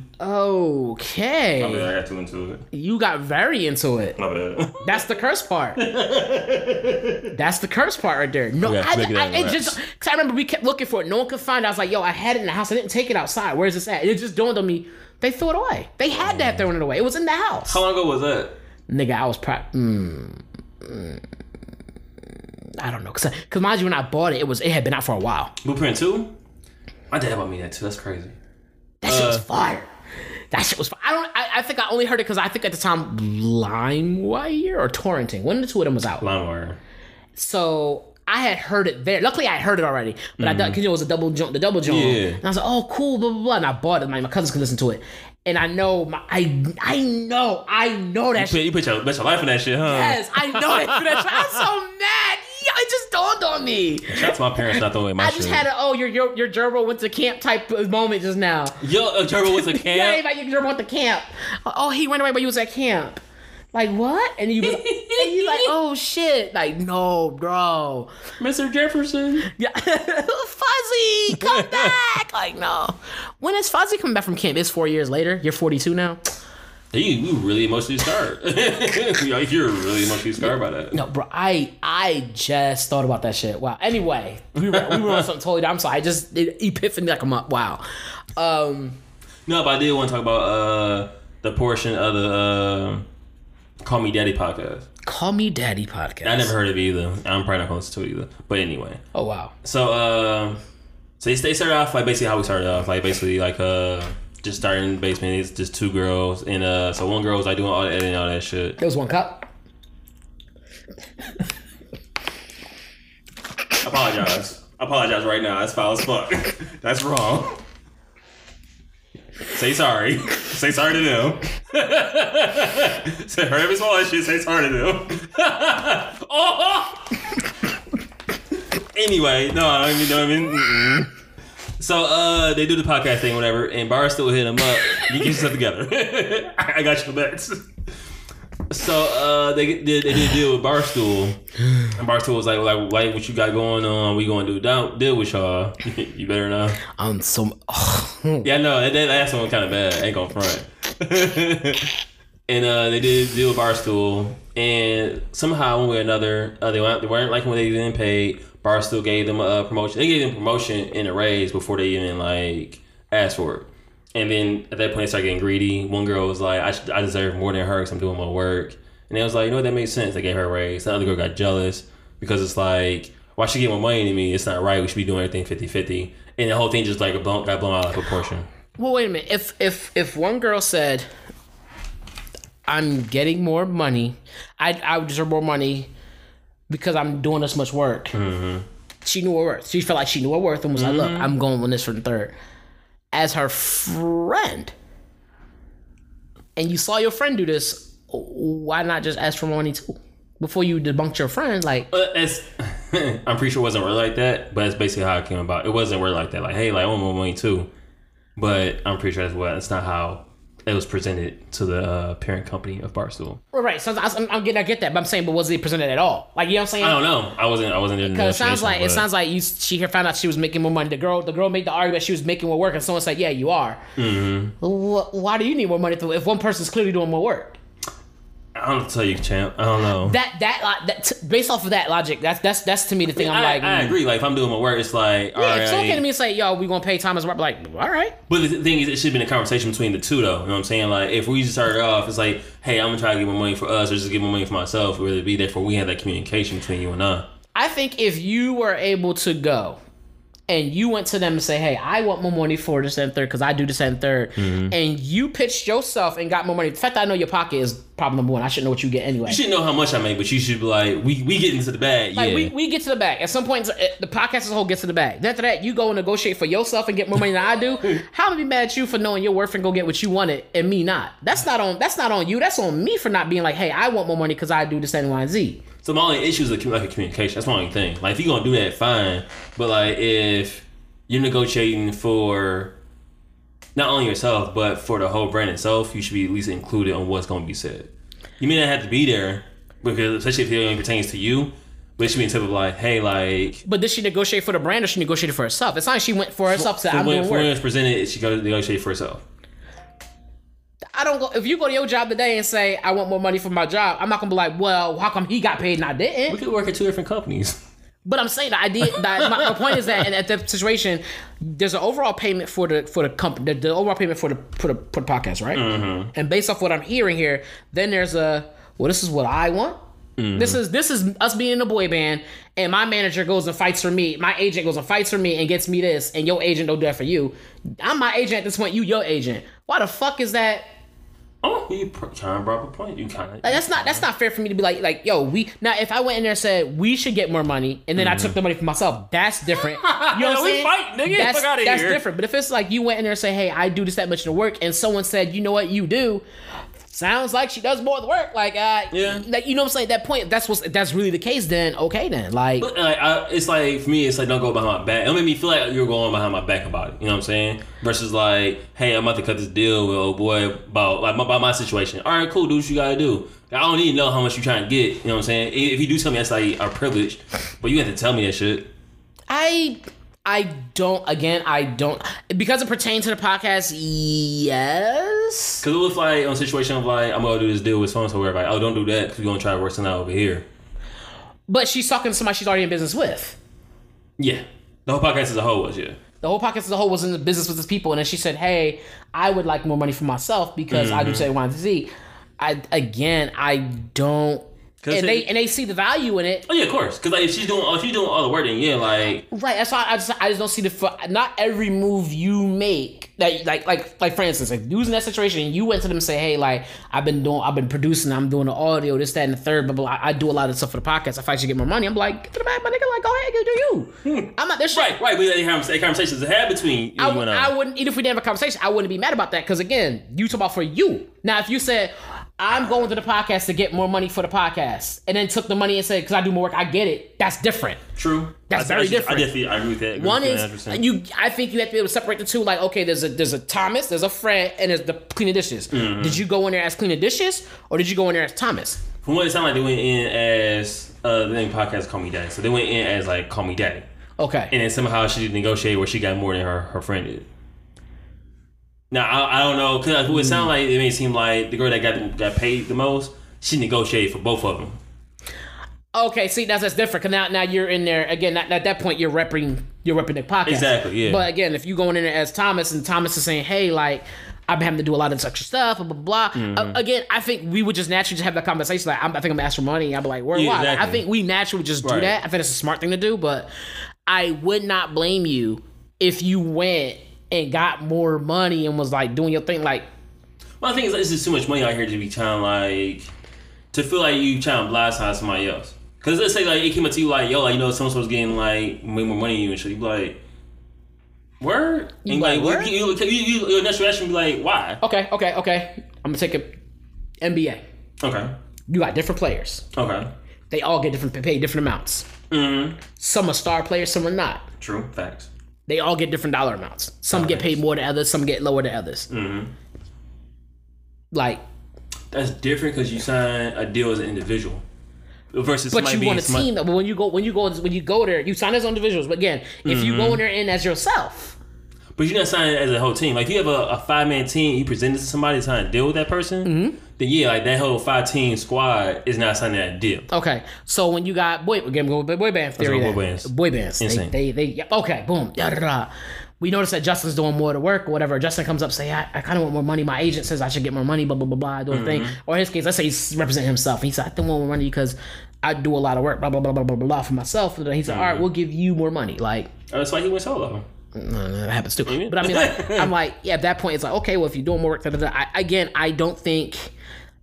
S2: okay.
S1: My bad. I got too into it.
S2: You got very into it.
S1: My bad.
S2: That's the curse part. That's the curse part right there. No,
S1: Yeah,
S2: I,
S1: make it
S2: I, it just because I remember we kept looking for it. No one could find it. I was like, yo, I had it in the house. I didn't take it outside. Where's this at? And it just dawned on me. They threw it away. They had to have thrown it away. It was in the house.
S1: How long ago was that?
S2: Nigga, I was proud. Mm, mm, I don't know, cause, cause mind you, when I bought it, it was it had been out for a while.
S1: Blueprint Two. My dad bought me that too. That's crazy.
S2: That shit was
S1: Uh,
S2: fire. That shit was fire. I don't. I, I think I only heard it because I think at the time LimeWire or torrenting. One of the two of them was out.
S1: LimeWire.
S2: So I had heard it there. Luckily, I had heard it already, but I because it was a double jump, the double jump.
S1: Yeah.
S2: And I was like, oh, cool, blah blah blah. And I bought it. My, my cousins could listen to it, and I know my I I know I know that
S1: You
S2: shit.
S1: put, you put your, bet your life in that shit, huh?
S2: Yes, I know that. That's- I'm so mad. Yeah, it just dawned on me.
S1: That's my parents not throwing my
S2: I
S1: shit.
S2: just had a oh your your your gerbil went to camp type moment just now.
S1: Yo, uh, Turbo was a
S2: Yeah,
S1: camp.
S2: everybody your gerbil went to camp. Oh, he went away, but he was at camp. Like what? And you, and you like, oh shit! Like no, bro.
S1: Mr. Jefferson.
S2: Yeah, Fuzzy, come back! Like no. When is Fuzzy coming back from camp? It's four years later. You're 42 now.
S1: You, you really emotionally scarred. Like, You're really emotionally scarred by that.
S2: No, bro. I I just thought about that shit. Wow. Anyway, we were we were on something totally. I'm sorry. I just it, epiphany like I'm up. Wow. Um.
S1: No, but I did want to talk about uh, the portion of the uh, Call Me Daddy podcast.
S2: Call Me Daddy podcast.
S1: I never heard of either. I'm probably not going to listen to it either. But anyway.
S2: Oh wow.
S1: So, uh, so they they started off like basically how we started off, like basically like uh, just starting in the basement. It's just two girls, and uh, so one girl was like doing all the editing, all that shit.
S2: There was one cup.
S1: I apologize. Apologize right now. That's foul as fuck. That's wrong. Say sorry. say sorry to them. say hurry up and swallow that shit. Say sorry to them. oh. anyway, no, I mean, no, I mean. Mm-mm. So uh, they do the podcast thing, whatever, and Barstool hit him up. You get yourself together. I got your bets. So uh, they did they did a deal with Barstool, and Barstool was like, like, like what you got going on? We going to do down deal with y'all. you better know.
S2: I'm so.
S1: Yeah, no, that, last one kind of bad. I ain't gonna front. and uh, they did a deal with Barstool, and somehow one way or another, uh, they weren't, they weren't like when they didn't pay. Barstool gave them a uh, promotion. They gave them promotion and a raise before they even like asked for it. And then at that point, they started getting greedy. One girl was like, I, I deserve more than her because I'm doing my work. And they was like, you know what, that makes sense. They gave her a raise. The other girl got jealous because it's like, why should she get more money than me? It's not right. We should be doing everything 50 50. And the whole thing just like blown, got blown out of proportion.
S2: Well, wait a minute. If if if one girl said, "I'm getting more money," I I deserve more money because I'm doing this much work. Mm-hmm. She knew her worth. She felt like she knew her worth and was like, "Look, mm-hmm. I'm going with this for the third. As her friend, and you saw your friend do this, why not just ask for money too? Before you debunked your friend, like
S1: uh, it's, I'm pretty sure it wasn't worded like that, but that's basically how it came about. It wasn't worded like that. Like, hey, like, I want more money too. But I'm pretty sure that's what, it's not how it was presented to the uh, parent company of Barstool.
S2: Right, right. So I'm, I'm getting, I get that, but I'm saying, but was it presented at all? Like, you know what I'm saying?
S1: I don't know. I wasn't, I wasn't in
S2: Because it sounds like
S1: negotiation,
S2: it sounds like you. She here found out she was making more money. The girl, the girl made the argument she was making more work, and someone said, "Yeah, you are." Mm-hmm. why do you need more money if one person's clearly doing more work?
S1: I don't tell you, champ. I don't know.
S2: That that, that t- based off of that logic, that's that's that's to me the thing. I'm
S1: I,
S2: like,
S1: I
S2: mm.
S1: agree. Like, if I'm doing my work, it's like, all
S2: yeah,
S1: right.
S2: it's okay to me to say, "Yo, we gonna pay Thomas work." Like, all right.
S1: But the thing is, it should have been a conversation between the two, though. You know what I'm saying? Like, if we just started off, it's like, hey, I'm gonna try to get my money for us, or just get my money for myself. Whether it be there for we had that communication between you and I.
S2: I think if you were able to go and you went to them and say, "Hey, I want more money for this and third because I do this and 3rd
S1: Mm-hmm.
S2: and you pitched yourself and got more money. The fact that I know your pocket is problem number one. I should know what you get anyway.
S1: You should know how much I make, but you should be like, we we get into the bag.
S2: Like
S1: yeah.
S2: we, we get to the bag. At some point, uh, the podcast as a whole gets to the bag. Then after that, you go and negotiate for yourself and get more money than I do. How am I be mad at you for knowing your worth and go get what you wanted and me not? That's not on. That's not on you. That's on me for not being like, hey, I want more money because I do this N, Y, and Z.
S1: So my only issue is like a communication. That's my only thing. Like if you're gonna do that, fine. But like if you're negotiating for not only yourself but for the whole brand itself, you should be at least included on what's gonna be said. You may not have to be there because especially if it only pertains to you. But she should be in type of like, hey, like
S2: But did she negotiate for the brand or she negotiated for herself? It's not like she went for herself. Said, I'm
S1: when, when it's presented, she gotta negotiate for herself.
S2: I don't go. If you go to your job today and say I want more money for my job, I'm not gonna be like, well, how come he got paid and I didn't?
S1: We could work at two different companies.
S2: But I'm saying the idea. That my, my point is that in, at that situation, there's an overall payment for the for the company. The, the overall payment for the for the, for the podcast, right? Mm-hmm. And based off what I'm hearing here, then there's a well, this is what I want. Mm-hmm. This is this is us being in a boy band, and my manager goes and fights for me. My agent goes and fights for me and gets me this, and your agent don't do that for you. I'm my agent at this point. You your agent. Why the fuck is that?
S1: Oh, you kind of brought up a point. You kind of
S2: Like, that's not that's not fair for me to be like like yo we now if I went in there and said we should get more money and then I took the money for myself that's different you know what I'm
S1: Mm-hmm. We
S2: saying
S1: fight, nigga.
S2: that's, that's
S1: here.
S2: different but if it's like you went in there and say hey I do this that much in the work and someone said you know what you do sounds like she does more of the work like uh
S1: Yeah.
S2: like you know what I'm saying that point that's what's that's really the case then okay then like
S1: Like, I, it's like for me, it's like don't go behind my back. It made me feel like you're going behind my back about it. You know what I'm saying? Versus like, hey, I'm about to cut this deal with old boy about like about my situation. All right, cool. Do what you gotta do. I don't need to know how much you trying to get. You know what I'm saying? If you do tell me that's like a privilege, but you have to tell me that shit.
S2: I I don't again I don't because it pertains to the podcast yes
S1: Cause it was like on a situation of like I'm gonna do this deal with so and so. Where like, oh, don't do that because we're gonna try to work something out over here.
S2: but she's talking to somebody she's already in business with.
S1: Yeah, the whole podcast as a whole was yeah.
S2: the whole podcast as a whole was in the business with these people, and then she said, "Hey, I would like more money for myself because I do mm-hmm. say Y and Z." I again, I don't. And
S3: it-
S2: they and they see the value in it.
S1: Oh yeah, of course. Because like if she's doing, oh, if she's doing all the work, then yeah, like
S2: Right. That's why I just I just don't see the not every move you make that like like like for instance like using that situation you went to them and say hey like I've been doing I've been producing I'm doing the audio this that and the third blah blah I, I do a lot of stuff for the podcast if I should get more money I'm like get to the back my nigga like go ahead go do you hmm. I'm not this shit
S1: right, right. But have conversations to have between you
S2: I, I wouldn't even if we didn't have a conversation I wouldn't be mad about that because again you talk about for you now if you said I'm going to the podcast to get more money for the podcast and then took the money and said because I do more work I get it that's different
S1: True.
S2: That's
S1: I,
S2: very
S1: I,
S2: different.
S1: I definitely I agree with that. Agree
S2: One
S1: with
S2: is
S1: that 100%.
S2: you. I think you have to be able to separate the two. Like, okay, there's a there's a Thomas, there's a Fred, and there's the cleaning dishes.
S1: Mm-hmm.
S2: Did you go in there as cleaning dishes, or did you go in there as Thomas?
S1: From what it sounded like, they went in as uh, the name podcast "Call Me Daddy," so they went in as like "Call Me Daddy,"
S2: Okay.
S1: and then somehow she negotiated where she got more than her her friend did. Now I, I don't know because it sounded like it may seem like the girl that got got paid the most, she negotiated for both of them.
S2: Okay, see that's that's different. Cause now now you're in there again. At, at that point, you're repping you're repping the podcast.
S1: Exactly, yeah.
S2: But again, if you going in there as Thomas and Thomas is saying, hey, like. I've been having to do a lot of this extra stuff, blah blah blah.
S1: Mm-hmm.
S2: Uh, again, I think we would just naturally just have that conversation. Like, I'm, I think I'm gonna ask for money. I'd be like, where?
S1: Yeah,
S2: why? Like, I think we naturally just do
S1: Right.
S2: that. I think it's a smart thing to do. But I would not blame you if you went and got more money and was like doing your thing. Like,
S1: Well, I think it's, it's just too much money out here to be trying like to feel like you trying to blindside somebody else. Because let's say like it came up to you like, yo, like you know, someone's supposed to getting like way more money than you and shit. You be like, word.
S2: You
S1: and
S2: like,
S1: like,
S2: word?
S1: you, you, you, you, your initial reaction be like, why?
S2: okay, okay, okay. I'm gonna take a NBA.
S1: Okay,
S2: You got different players.
S1: okay,
S2: They all get different paid different amounts.
S1: mm
S2: Some are star players, some are not.
S1: true facts.
S2: They all get different dollar amounts. Some get paid more than others, some get lower than others. Like,
S1: That's different because you sign a deal as an individual versus
S2: but you want a
S1: smart-
S2: team. But when you go, when you go, when you go there, you sign as individuals. But again, if you go in there in as yourself,
S1: But you're not signing as a whole team. Like you have a, a five man team, you present it to somebody to trying to deal with that person.
S2: Mm-hmm.
S1: Then yeah, like that whole five team squad is not signing that deal.
S2: okay. So when you got boy, again, go with boy band theory.
S1: boy bands.
S2: Boy bands. They,
S1: Insane.
S2: they, they, yep, okay, boom, da da da. We notice that Justin's doing more of the work or whatever. Justin comes up, say, I, I kind of want more money. My agent says I should get more money, blah, blah, blah, blah, doing a thing.
S1: Mm-hmm.
S2: Or in his case, let's say he's representing himself. He said, I don't want more money because I do a lot of work, blah, blah, blah, blah, blah, blah, blah for myself. And he said, all right,
S1: Mm-hmm.
S2: we'll give you more money. Like,
S1: Oh, That's why he went solo.
S2: no, no, that happens too. But I mean, like, I'm like, yeah. At that point, it's like, okay, well, if you're doing more work, da, da, da. I, again, I don't think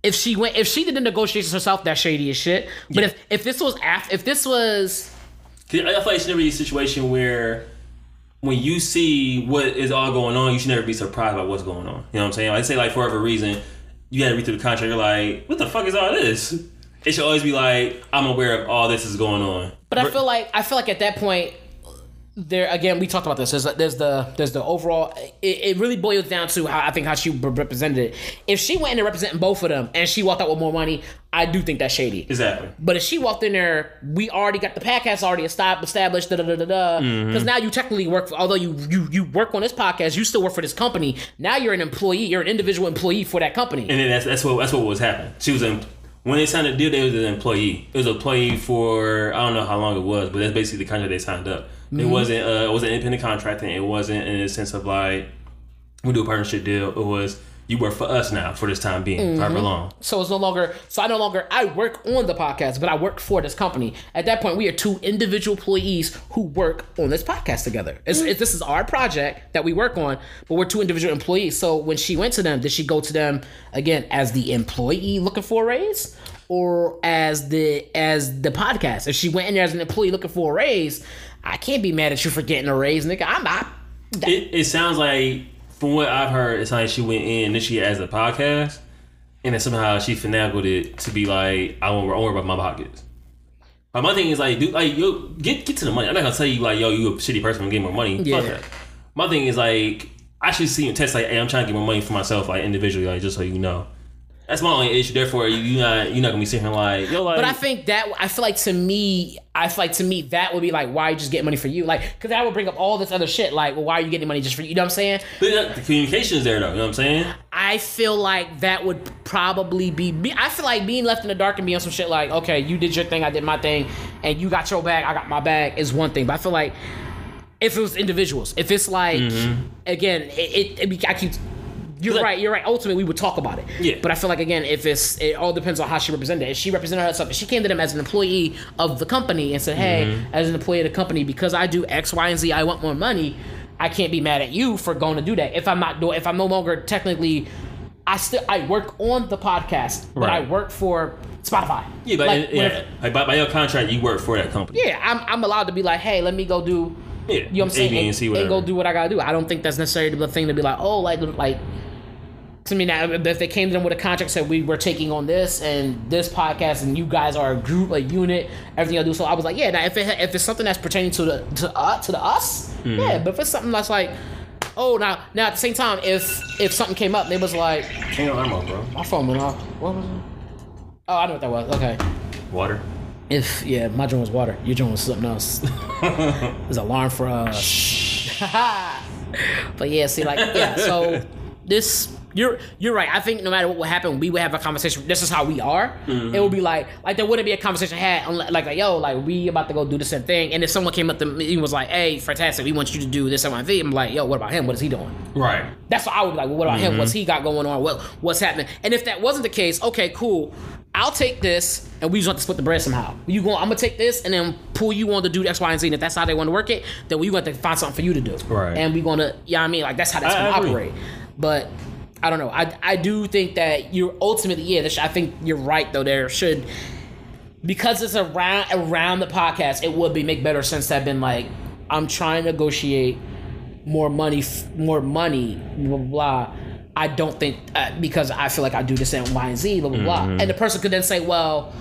S2: if she went, if she did the negotiations herself, that's shady as shit. But if if this was after, if this was,
S1: I feel like it should never be a situation where when you see what is all going on, you should never be surprised by what's going on. You know what I'm saying? Like say like for whatever reason, you had to read through the contract, you're like, what the fuck is all this? It should always be like, I'm aware of all this is going on.
S2: but I feel like I feel like at that point. There again, we talked about this. There's, there's the there's the overall. It, it really boils down to how I think how she represented it. If she went in there representing both of them and she walked out with more money, I do think that's shady.
S1: Exactly.
S2: But if she walked in there, we already got the podcast already established, da da da da da.
S1: Mm-hmm.
S2: Because now you technically work, for, although you you you work on this podcast, you still work for this company. Now you're an employee, you're an individual employee for that company.
S1: And then that's that's what that's what was happening. She was when they signed the deal, they was an employee. It was an employee for I don't know how long it was, but that's basically the contract they signed up. It mm-hmm. wasn't uh, it wasn't independent contracting. It wasn't in the sense of like we do a partnership deal. It was you work for us now for this time being, however mm-hmm. long.
S2: So it's no longer. So I no longer. I work on the podcast, but I work for this company. At that point, we are two individual employees who work on this podcast together. It's, mm. it, this is our project that we work on, but we're two individual employees. So when she went to them, did she go to them again as the employee looking for a raise, or as the as the podcast? If she went in there as an employee looking for a raise, I can't be mad at you for getting a raise, nigga. I'm not.
S1: It, it sounds like from what I've heard, it's like she went in initially as a podcast, and then somehow she finagled it to be like I won't, I won't worry about my pockets. But my thing is like, dude, like yo, get get to the money. I'm not gonna tell you like, yo, you a shitty person and get more money.
S2: Yeah.
S1: Fuck that. My thing is like, I should see you test like, hey, I'm trying to get more money for myself, like individually, like just so you know. That's my only issue. Therefore, you not you're not gonna be sitting here like, yo, like.
S2: But I think that I feel like to me, I feel like to me that would be like, why you just get money for you? Like, because that would bring up all this other shit. Like, well, why are you getting money just for you? You know what I'm saying?
S1: But the communication is there though. You know what I'm saying?
S2: I feel like that would probably be. me. I feel like being left in the dark and being on some shit like, okay, you did your thing, I did my thing, and you got your bag, I got my bag is one thing. But I feel like if it was individuals, if it's like, mm-hmm. again, it, it, it I keep You're
S1: Like-
S2: right. You're right. Ultimately, we would talk about it.
S1: Yeah.
S2: But I feel like again, if it's it all depends on how she represented it. If she represented herself, if she came to them as an employee of the company and said, "Hey,
S1: Mm-hmm.
S2: as an employee of the company, because I do X, Y, and Z, I want more money. I can't be mad at you for going to do that. If I'm not doing, if I'm no longer technically, I still I work on the podcast, but I work for Spotify.
S1: Yeah, but
S2: Like,
S1: yeah, like by, by your contract, you work for that company.
S2: yeah, I'm I'm allowed to be like, hey, let me go do.
S1: Yeah,
S2: You know what I'm saying?
S1: A, B, and C,
S2: and go do what I gotta do. I don't think that's necessarily the thing to be like, oh, like like. To me now, if they came to them with a contract said we were taking on this and this podcast and you guys are a group, a unit, everything I do. So I was like, yeah. Now if it if it's something that's pertaining to the to uh, to the us,
S1: Mm-hmm.
S2: yeah. But if it's something that's like, oh, now now at the same time, if if something came up, and it was like
S1: Turn your arm off, bro.
S2: my phone went off. What was it? Oh, I know what that was. Okay.
S1: Water.
S2: If yeah, my drone was water. Your drone was something else. There's an alarm for us. but yeah, see, like yeah. So this, you're you're right. I think no matter what would happen, we would have a conversation. This is how we are. Mm-hmm. It would be like like there wouldn't be a conversation had unless, like like yo like we about to go do the same thing. And if someone came up to me and was like, hey, fantastic, we want you to do this and that. I'm like, yo, what about him? What is he doing?
S1: Right.
S2: That's what I would be like. Well, what about him? What's mm-hmm. he got going on? What what's happening? And if that wasn't the case, okay, cool. I'll take this, and we just have to split the bread somehow. You going? I'm gonna take this, and then pull you on to do X, Y, and Z. And if that's how they want to work it, then we got to find something for you to do.
S1: Right.
S2: And we gonna, yeah, I mean, like that's how that's
S1: I-
S2: gonna
S1: agree.
S2: operate. But I don't know. I I do think that you're ultimately, yeah. This, I think you're right though. There should because it's around around the podcast, it would be make better sense to have been like, I'm trying to negotiate more money, f- more money, blah blah. blah. I don't think uh, because I feel like I do this and Y and Z, blah blah blah. And the person could then say, well.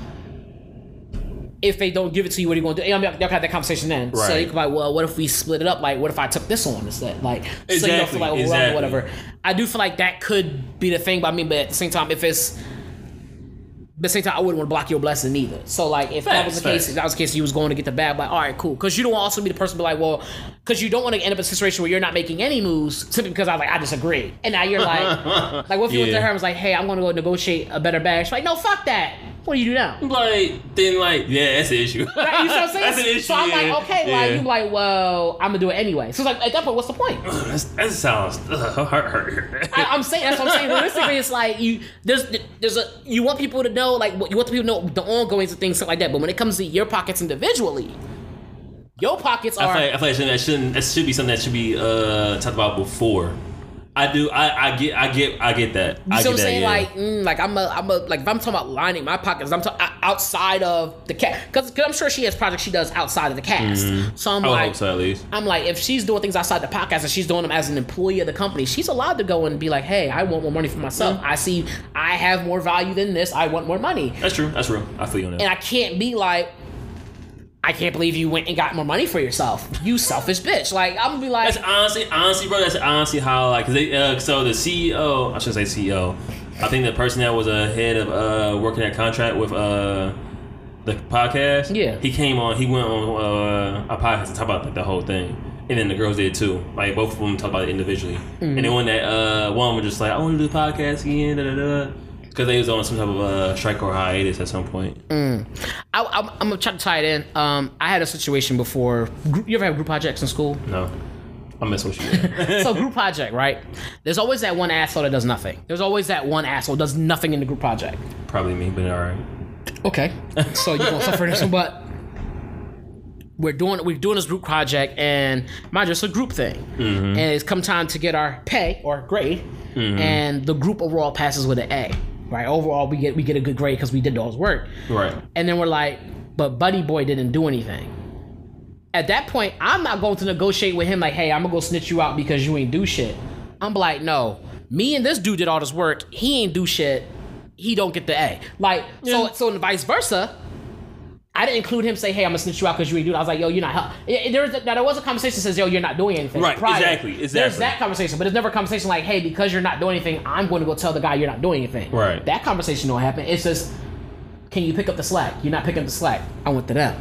S2: If they don't give it to you, what are you going to do? Mean, y'all had that conversation then. So you could be like, well, what if we split it up? Like, what if I took this on instead? Like, so you don't feel like overwhelmed
S1: exactly.
S2: whatever. I do feel like that could be the thing, but I mean, but at the same time, if it's but the same time, I wouldn't want to block your blessing either. So like, if that was the
S1: Facts,
S2: case,
S1: facts.
S2: if that was the case, you was going to get the bag. Like, all right, cool, because you don't want also be the person to be like, well, because you don't want to end up in a situation where you're not making any moves simply because I was like, I disagree, and now you're like, like, what if you went to her and was like, hey, I'm going to go negotiate a better bag? She's like, no, fuck that. What do you do now?
S1: Like then, like yeah, that's the issue.
S2: Right, you know what I'm saying?
S1: that's an issue.
S2: So I'm
S1: yeah.
S2: like, okay,
S1: yeah.
S2: like you're like, well, I'm gonna do it anyway. So it's like at that point, what's the point?
S1: That sounds uh, hurt. hurt.
S2: I, I'm saying that's what I'm saying. Realistically, it's like you there's there's a you want people to know like what you want the people to know the ongoings and things stuff like that. But when it comes to your pockets individually, your pockets
S1: I
S2: are
S1: feel like, I feel like that shouldn't that should be something that should be uh talked about before. I do. I, I get. I get. I get that.
S2: You
S1: I
S2: see what I'm saying?
S1: yeah.
S2: Like, mm, like I'm a, I'm a, like if I'm talking about lining my pockets, I'm talking uh, outside of the cast because I'm sure she has projects she does outside of the cast. Mm-hmm. So I'm
S1: I
S2: like,
S1: so at least.
S2: I'm like, if she's doing things outside the podcast and she's doing them as an employee of the company, she's allowed to go and be like, hey, I want more money for myself. Mm-hmm. I see I have more value than this. I want more money.
S1: That's true. That's real. I feel you on that.
S2: And I can't be like, I can't believe you went and got more money for yourself. You selfish bitch. Like, I'm gonna be like,
S1: That's honestly, honestly, bro. That's honestly how like, cause they, uh, so the CEO, I should say CEO. I think the person that was a head of uh working that contract with uh the podcast.
S2: Yeah.
S1: he came on. He went on uh, a podcast to talk about like, the whole thing, and then the girls did too. Like both of them talked about it individually. And then when that uh one was just like, I want to do the podcast again, da da da. Because they was on some type of uh, strike or hiatus at some point.
S2: I, I'm, I'm gonna try to tie it in. Um, I had a situation before. You ever have group projects in school?
S1: No, I mess with you.
S2: so group project, right? There's always that one asshole that does nothing. There's always that one asshole does nothing in the group project.
S1: Probably me, but all right.
S2: Okay. So you're gonna suffer this one, but we're doing we're doing this group project, and mind you, it's a group thing, and it's come time to get our pay or grade, and the group overall passes with an A. Right. Overall, we get we get a good grade because we did all this work.
S1: Right.
S2: And then we're like, but Buddy Boy didn't do anything. At that point, I'm not going to negotiate with him like, hey, I'm gonna go snitch you out because you ain't do shit. I'm like, no, me and this dude did all this work. He ain't do shit. He don't get the A. Like, so so and vice versa. I didn't include him say, hey, I'm gonna snitch you out because you ain't do it. I was like, yo, you're not help. There was a, now there was a conversation that says, yo, you're not doing anything.
S1: Right,
S2: prior.
S1: exactly,
S2: There's that conversation, but there's never a conversation like, hey, because you're not doing anything, I'm going to go tell the guy you're not doing anything.
S1: Right.
S2: That conversation don't happen. It's just, can you pick up the slack? You're not picking up the slack. I went to them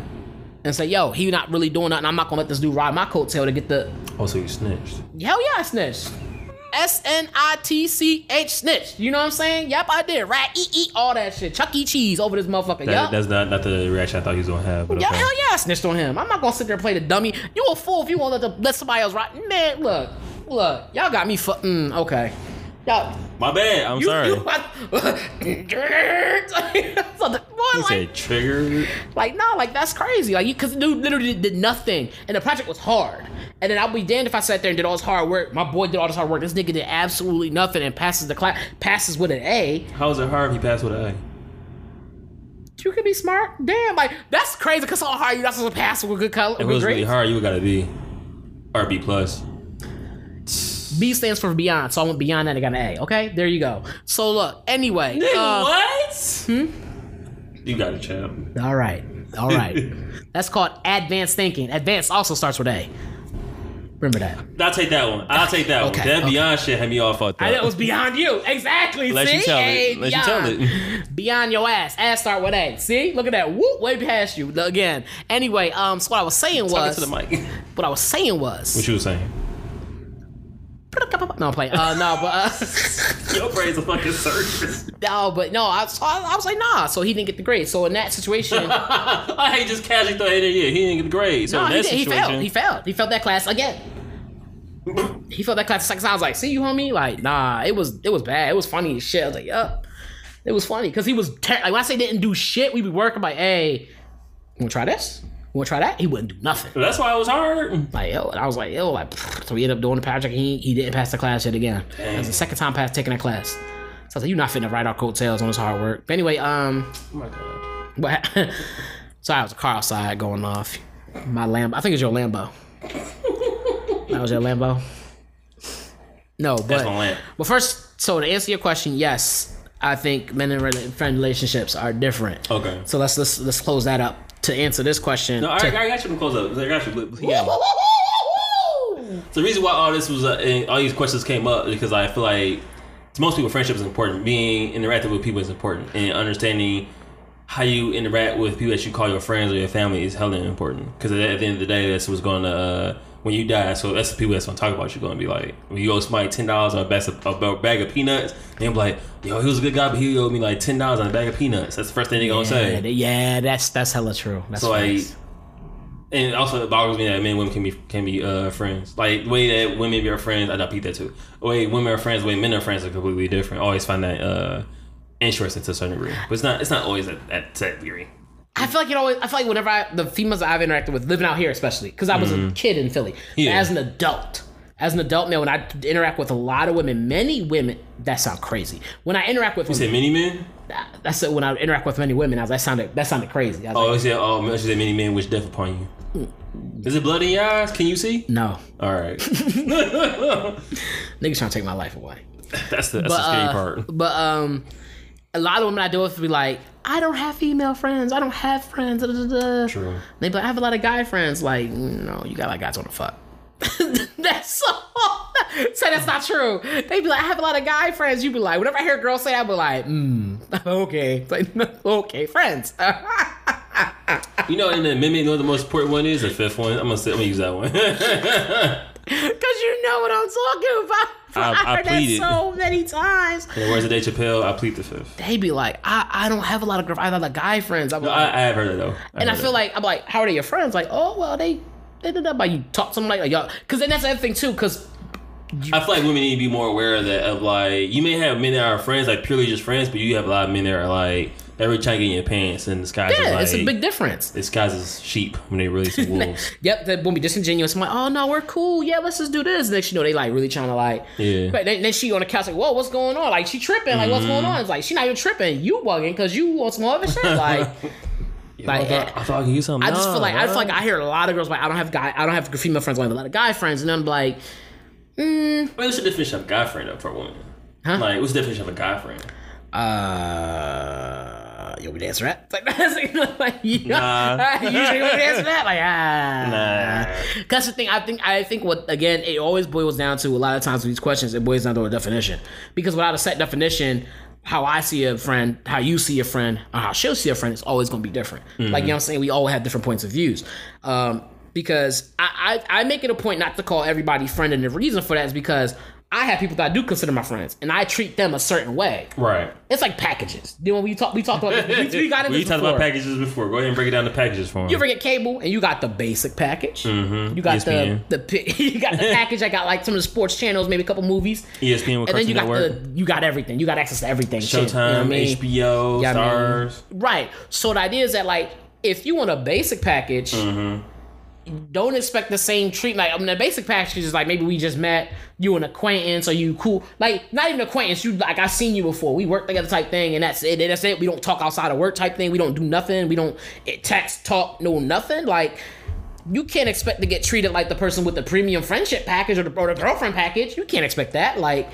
S2: and say, yo, he not really doing nothing. I'm not gonna let this dude ride my coattail to get the
S1: Oh, so you snitched.
S2: hell yeah, I snitched. S N I T C H snitch. You know what I'm saying? Yep, I did. Rat eat eat all that shit. Chuck E. Cheese over this motherfucker.
S1: That,
S2: Yep.
S1: That's not, not the reaction I thought he was gonna have. But
S2: Yeah,
S1: okay.
S2: hell yeah, I snitched on him. I'm not gonna sit there and play the dummy. You a fool if you want to let, the, let somebody else rot. Man, look, look, y'all got me. Fu- mm, okay. Y'all,
S1: My bad. I'm
S2: you,
S1: sorry.
S2: You, so the, boy,
S1: You
S2: like,
S1: said triggered.
S2: like, no, like that's crazy. Like, you, cause dude literally did, nothing, and the project was hard. And then I'll be damned if I sat there and did all this hard work. My boy did all this hard work. This nigga did absolutely nothing and passes the class, passes with an A.
S1: How is it hard if he passed with an A?
S2: You could be smart. Damn, like that's crazy. Cause how hard you not supposed to pass with good color.
S1: If it was really hard, you would got to B or B plus.
S2: B stands for beyond, so I went beyond that and got an A. Okay, there you go. So look, anyway. uh,
S1: what? Hmm? You got a champ.
S2: All right, all right. That's called advanced thinking. Advanced also starts with A. Remember that.
S1: I'll take that one. I'll take that
S2: Okay,
S1: one. That
S2: okay.
S1: Beyond shit had me all fucked up.
S2: That was beyond you. Exactly.
S1: Let
S2: See?
S1: you tell
S2: Hey,
S1: it. Let you tell it.
S2: Beyond your ass. Ass start with A. See? Look at that. Whoop, way past you. Again. Anyway, um, so what I was saying
S1: Talking
S2: was
S1: to the mic.
S2: what I was saying was
S1: What you was saying?
S2: No I'm playing. Uh no, but uh
S1: Your brain's a fucking circus.
S2: no, but no, I, so I, I was like, nah, so he didn't get the grade. So in that situation,
S1: I hate just casually throw it in. Yeah, he didn't get the grade. So
S2: no,
S1: in
S2: he,
S1: that
S2: he
S1: situation,
S2: failed. He failed. He failed that class again. he failed that class second time. I was like, see you, homie? Like, nah, it was it was bad. It was funny as shit. I was like, yup. It was funny because he was ter- like when I say didn't do shit, we be working like, hey, you wanna try this? You wanna try that? He wouldn't do nothing.
S1: that's why it was hard.
S2: Like, yo, and I was like, yo, like, so we ended up doing the project. He he didn't pass the class yet again. It was the second time past taking that class. So I was like, you're not finna write our coattails on this hard work. But anyway, um,
S1: Oh my god.
S2: but so I was a car outside going off. My Lambo, I think it's your Lambo. that was your Lambo. No, but but first, so to answer your question, yes, I think men and friend relationships are different.
S1: Okay.
S2: So let's let's let's close that up to answer this question.
S1: No, I,
S2: to-
S1: I got you to close up. I got you. But, yeah. So the reason why all this was, uh, and all these questions came up is because I feel like to most people, friendship is important. Being interactive with people is important, and understanding how you interact with people that you call your friends or your family is hella important. Because at, at the end of the day, that's what's going to uh, when you die. So that's the people that's to talk about you. Going to be like, when you owe somebody ten dollars on a bag, of, a bag of peanuts, and they're like, "Yo, he was a good guy, but he owed me like ten dollars on a bag of peanuts." That's the first thing they're gonna
S2: yeah,
S1: say.
S2: yeah, that's that's hella true. That's
S1: So like, and also it boggles me that men and women can be can be uh, friends. Like the way that women are friends, I don't that too. The way women are friends, the way men are friends are completely different. I always find that uh, interesting to a certain degree, but it's not it's not always at, at that degree.
S2: I feel like you know. I feel like whenever I the females I've interacted with, living out here especially, because I was a kid in Philly.
S1: Yeah.
S2: As an adult, as an adult male, when I interact with a lot of women, many women, that sound crazy. When I interact with
S1: You said
S2: women,
S1: many men?
S2: that's. When I interact with many women, I was, that sounded that sounded crazy. I was
S1: Oh,
S2: like,
S1: you said oh, you said many men wish death upon you. Is it blood in your eyes? Can you see?
S2: no,
S1: All right,
S2: niggas trying to take my life away.
S1: that's the that's
S2: But
S1: the scary
S2: uh,
S1: part.
S2: but um, a lot of women I deal with be like, I don't have female friends. I don't have friends. Da, da, da, da.
S1: True.
S2: They be like, I have a lot of guy friends. Like, no, you got like guys on the fuck. that's so. say that's not true. They be like, I have a lot of guy friends. You be like, whenever I hear girls say, that, I be like, mm, okay, It's like, okay, friends.
S1: You know, in the amendment, you know the most important one is? The fifth one. I'm gonna say, I'm gonna use that one.
S2: Cause you know what I'm talking about.
S1: I- I
S2: heard that
S1: pleaded.
S2: so many times.
S1: In the words of Dave Chappelle, I plead the fifth.
S2: They be like, I, I don't have a lot of girl. I have a lot of guy friends. I'm
S1: No,
S2: like,
S1: I, I have heard that though.
S2: And I feel
S1: that.
S2: like I'm like, how are they your friends? Like, oh well, they they did that by you talk to them like, like y'all. Because then that's the other thing too. Because
S1: I feel like women need to be more aware of that. Of like, you may have men that are friends, like purely just friends, but you have a lot of men that are like they're really trying to get in your pants, and this guy's
S2: yeah,
S1: like,
S2: it's a big difference.
S1: this guy's is sheep when they really some wolves.
S2: Yep, that won't be disingenuous. I'm like, oh no, we're cool. Yeah, let's just do this. Next, you know, they like really trying to like.
S1: Yeah.
S2: But then, then she on the couch like, whoa, what's going on? Like she tripping. Like what's going
S1: Mm-hmm.
S2: on? It's like she not even tripping. You bugging because you want some other shit. Like. Like,
S1: thought, I thought I could use something.
S2: I just feel like I feel like I hear a lot of girls like I don't have guy I don't have female friends, I have a lot of guy friends, and I'm like, mm.
S1: Wait, what's the definition of a guy friend up for a woman?
S2: Huh?
S1: Like, what's the definition of a guy friend?
S2: uh, you want me to answer that? It's like, like you know,
S1: Nah.
S2: you sure you want me to answer that? Like, ah,
S1: Nah.
S2: That's the thing. I think. I think what again. It always boils down to a lot of times with these questions. It boils down to a definition because without a set definition, how I see a friend, how you see a friend, or how she'll see a friend is always going to be different. Like you know, what I'm saying we all have different points of views. Um, because I, I I make it a point not to call everybody friend, and the reason for that is because I have people that I do consider my friends, and I treat them a certain way.
S4: Right.
S2: It's like packages. You know, we talk, we talked about, we, we got into
S4: we talked about packages before. Go ahead and break it down to packages for him.
S2: You ever get cable and you got the basic package?
S4: Mhm.
S2: You got
S4: ESPN.
S2: the the you got the package. I got like some of the sports channels, maybe a couple movies,
S4: ESPN with
S2: and then you got
S4: Network,
S2: the you got everything. You got access to everything. shit, you know
S4: Showtime,
S2: I mean?
S4: HBO,
S2: Yeah, I mean,
S4: Starz.
S2: Right. So the idea is that like if you want a basic package,
S4: Mm-hmm.
S2: Don't expect the same treatment. Like I mean, the basic package is like maybe we just met, you an acquaintance, or you cool. Like not even acquaintance. You like I've seen you before. We work together type thing, and that's it. That's it. We don't talk outside of work type thing. We don't do nothing. We don't eh, text, talk, no nothing. Like you can't expect to get treated like the person with the premium friendship package or the, or the girlfriend package. You can't expect that. Like.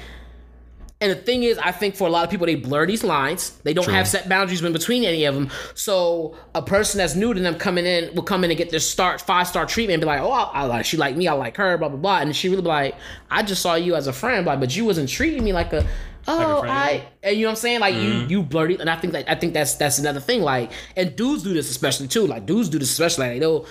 S2: And the thing is, I think for a lot of people, they blur these lines. They don't
S4: True.
S2: have set boundaries in between any of them. So a person that's new to them coming in will come in and get their start five star treatment and be like, oh, I, I like she like me, I like her, blah blah blah. And she really be like, I just saw you as a friend, but but you wasn't treating me like a. Oh,
S4: friend.
S2: I, and you know what I'm saying? Like you, mm-hmm. you blurry, and I think that I think that's that's another thing. Like, and dudes do this especially too. Like dudes do this especially. Like, they'll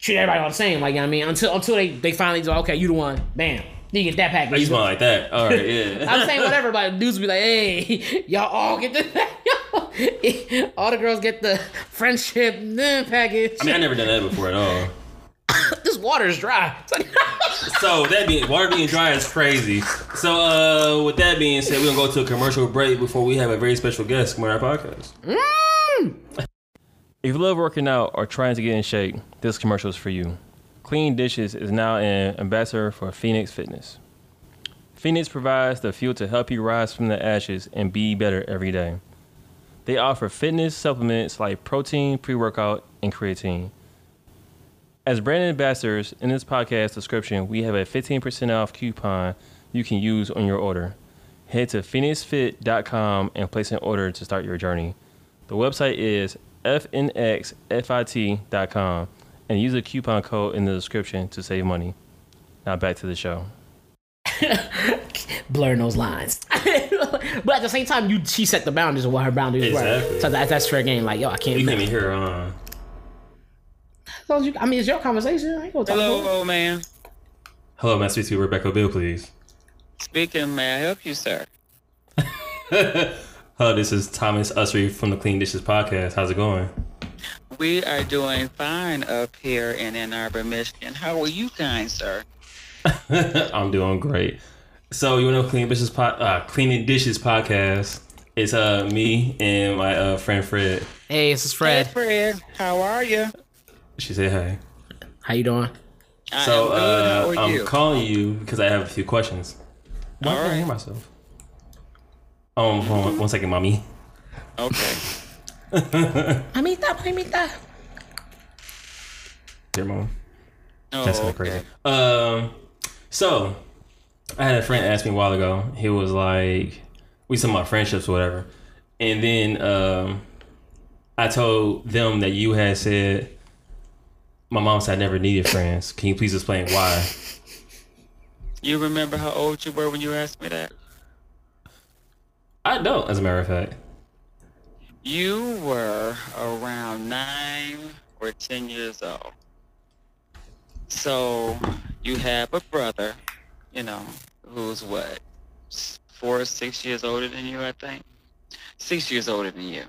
S2: treat everybody all the same. Like, you know what I mean, until until they they finally go, okay, you the one, bam, you get that package.
S4: Oh, you smell like that. All right, yeah.
S2: I'm saying whatever, but dudes be like, hey, y'all all get the all the girls get the friendship mm, package.
S4: I mean, I never done that before at all.
S2: this water is dry.
S4: So that being water being dry is crazy. So uh, with that being said, we're gonna go to a commercial break before we have a very special guest come on our podcast.
S1: If you love working out or trying to get in shape, this commercial is for you. Clean Dishes is now an ambassador for Phoenix Fitness. Phoenix provides the fuel to help you rise from the ashes and be better every day. They offer fitness supplements like protein, pre workout, and creatine. As brand ambassadors, in this podcast description, we have a 15% off coupon you can use on your order. Head to phoenixfit.com and place an order to start your journey. The website is fnxfit.com and use the coupon code in the description to save money. Now back to the show.
S2: Blurring those lines. but at the same time, you she set the boundaries of what her boundaries
S4: Exactly.
S2: were. So that, that's fair game. Like, yo, I can't.
S4: You can't even hear uh
S2: As you- I mean, it's your conversation. I ain't gonna talk
S5: Hello,
S2: about
S5: old man.
S4: Hello, Master to Rebecca Bill, please.
S5: Speaking, may I help you, sir?
S4: Hello, this is Thomas Usry from the Clean Dishes Podcast. How's it going?
S5: We are doing fine up here in Ann Arbor, Michigan. How are you guys, sir?
S4: I'm doing great. So you know Clean Dishes pod, uh, Cleaning Dishes podcast. It's uh me and my uh friend Fred.
S2: Hey, this is
S5: Hey,
S2: Fred.
S5: Fred. How are you?
S4: She said hey.
S2: How you doing?
S5: I
S4: So
S5: am good.
S4: uh,
S5: How are
S4: I'm
S5: you?
S4: calling you because I have a few questions. Why
S5: All
S4: can't I hear myself? Um, hold on one second, mommy.
S5: Okay.
S2: Mamita, mamita.
S4: Dear mom.
S5: Oh,
S4: That's kind of
S5: okay.
S4: crazy. Um, so I had a friend ask me a while ago. He was like, "We talking about friendships or whatever," and then um, I told them that you had said, "My mom said I never needed friends." Can you please explain why?
S5: You remember how old you were when you asked me that?
S4: I don't, as a matter of fact.
S5: You were around nine or ten years old. So you have a brother, you know, who's what, four or six years older than you, I think. Six years older than you.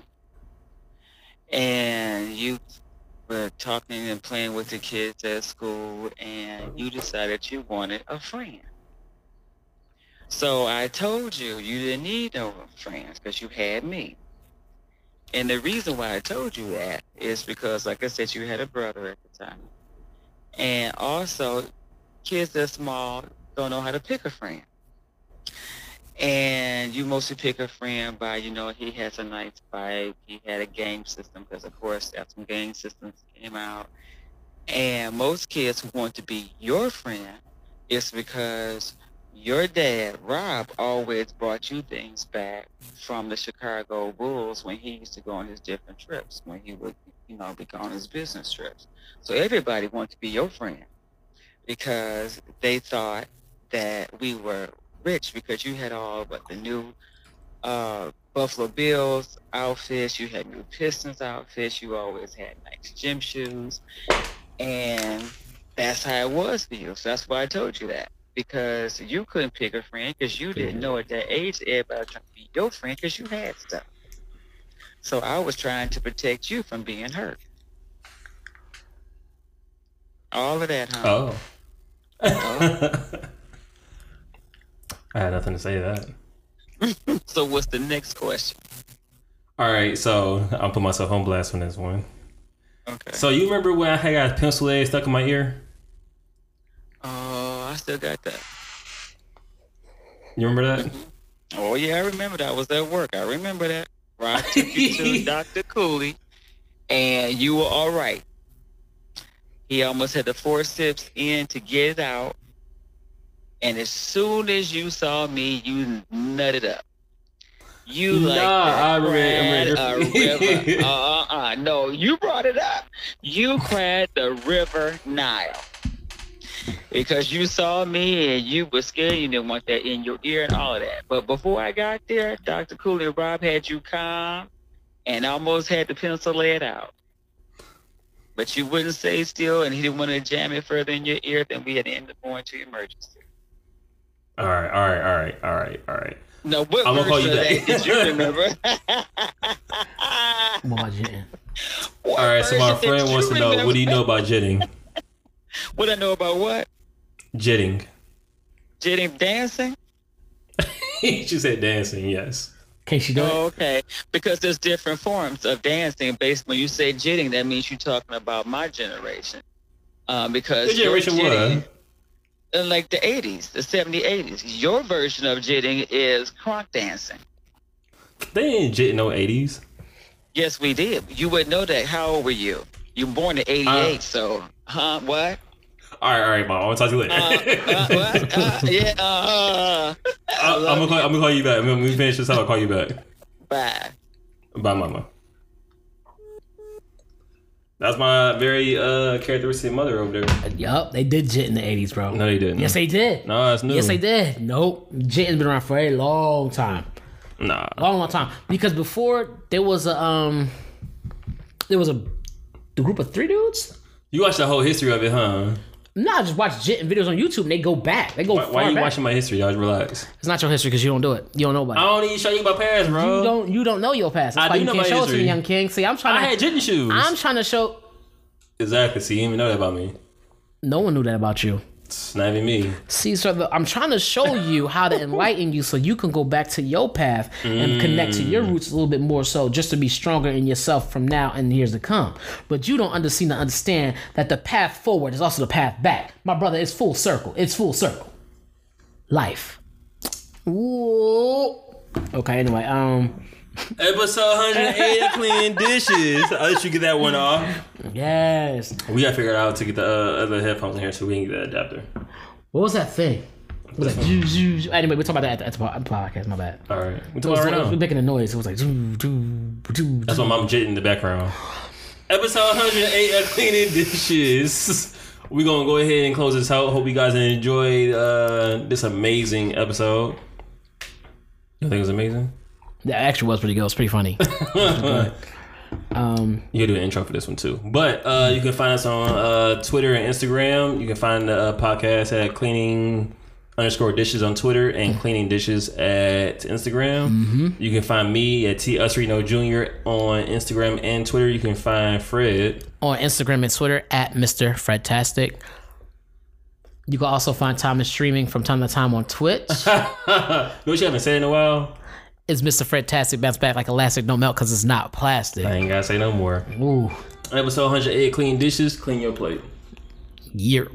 S5: And you were talking and playing with the kids at school, and you decided you wanted a friend. So I told you you didn't need no friends because you had me. And the reason why I told you that is because, like I said, you had a brother at the time. And also, kids that are small don't know how to pick a friend. And you mostly pick a friend by, you know, he has a nice bike, he had a game system, because of course, that's when game systems came out. And most kids who want to be your friend is because your dad, Rob, always brought you things back from the Chicago Bulls when he used to go on his different trips, when he would, you know, be on his business trips. So everybody wanted to be your friend because they thought that we were rich because you had all but the new uh, Buffalo Bills outfits, you had new Pistons outfits, you always had nice gym shoes, and that's how it was for you. So that's why I told you that. Because you couldn't pick a friend because you didn't know at that age everybody was trying to be your friend because you had stuff. So I was trying to protect you from being hurt. All of that, huh?
S1: Oh. oh. I had nothing to say to that.
S5: So what's the next question?
S1: All right, so I'll put myself on blast on this one.
S5: Okay.
S1: So you remember when I had got a pencil lead stuck in my ear?
S5: Oh, I still got that.
S1: You remember that?
S5: Oh yeah, I remember that. I was at work. I remember that. Where I took you to Dr. Cooley, and you were all right. He almost had the forceps in to get it out, and as soon as you saw me, you nutted up. You like
S1: Nah, I
S5: cried
S1: remember-
S5: a river. Uh uh uh. No, you brought it up. You cried the river Nile. Because you saw me and you were scared, you didn't want that in your ear and all of that. But before I got there, Dr. Cooley and Rob had you calm and almost had the pencil laid out. But you wouldn't stay still and he didn't want to jam it further in your ear, then we had to end up going to emergency.
S1: All right, all right, all right, all right, all right.
S5: No, what
S1: I'm gonna call you
S5: of
S1: that.
S5: that did you remember?
S2: Well, yeah.
S5: What
S1: All right, so my friend wants to know what do you know about jitting?
S5: What I know about what?
S1: Jitting.
S5: Jitting dancing?
S1: she said dancing, yes.
S2: Can she do it?
S5: Oh, okay. Because there's different forms of dancing. Based when you say jitting, that means you're talking about my generation. Um, because
S1: What generation
S5: your jitting-
S1: what?
S5: in like the 80s, the 70s, 80s. Your version of jitting is crunk dancing.
S1: They ain't jit in no 80s.
S5: Yes, we did. You wouldn't know that. How old were you? You were born in 88,
S1: Uh,
S5: so, huh? What?
S1: All right, all right, mom. I'll talk to you later.
S5: Uh, uh. Uh, yeah, uh,
S1: I, am gonna call, I'm gonna call you back. When we finish this, I'll call you back.
S5: bye.
S1: Bye, mama. That's my very uh characteristic mother over there.
S2: Yup, they did jit in the 80s, bro.
S1: No, they didn't.
S2: Yes, they did.
S1: No, that's new.
S2: Yes, they did. Nope. Jitting's been around for a long time.
S1: Nah.
S2: long, long time. Because before there was a um, there was a the group of three dudes.
S1: You watched the whole history of it, huh?
S2: No, I just watch jitting videos on YouTube and they go back. They go
S1: Why, why you
S2: back.
S1: watching my history? Y'all relax.
S2: It's not your history because you don't do it. You don't know about it.
S1: I don't to show you my past, bro.
S2: You don't. You don't know your past. That's
S1: I
S2: why
S1: do
S2: you
S1: know
S2: can't
S1: my
S2: show it to
S1: history.
S2: young king. See, I'm trying.
S1: I
S2: to,
S1: had jitting shoes.
S2: I'm trying to show.
S1: exactly. See, you didn't even know that about me.
S2: No one knew that about you.
S1: It's not even me.
S2: See, so the, I'm trying to show you how to enlighten you so you can go back to your path and connect to your roots a little bit more so just to be stronger in yourself from now and years to come. But you don't under, seem to understand that the path forward is also the path back. My brother, it's full circle. It's full circle. Life. Ooh. Okay, anyway, um,
S1: Episode 108 of Clean Dishes. I'll let you get that one off.
S2: yes.
S1: We gotta figure out to get the uh, other headphones in here so we can get that adapter.
S2: What was that thing? What was that? Zoo, zoo, zoo. Anyway, we'll talk about that at the, at the podcast. My bad.
S1: All right.
S2: We're
S1: talking right
S2: it making a noise. It was like. Zoo, zoo, zoo,
S1: That's my mom jitting in the background. Episode 108 of Cleaning Dishes. We're gonna go ahead and close this out. Hope you guys enjoyed uh, this amazing episode. You think it was amazing?
S2: That actually was pretty good. It was pretty funny. um,
S1: You do an intro for this one too. But uh, you can find us on uh, Twitter and Instagram. You can find the uh, podcast at cleaning underscore dishes on Twitter and cleaning dishes at Instagram.
S2: Mm-hmm.
S1: You can find me at T Usreno Jr. on Instagram and Twitter. You can find Fred.
S2: on Instagram and Twitter at Mr. Fredtastic. You can also find Thomas streaming from time to time on Twitch.
S1: you know what you haven't said in a while?
S2: It's Mr. Fredtastic bounce back like elastic, don't melt because it's not plastic.
S1: I ain't gotta say no more.
S2: Ooh,
S1: Episode 108 Clean Dishes, clean your plate.
S2: year.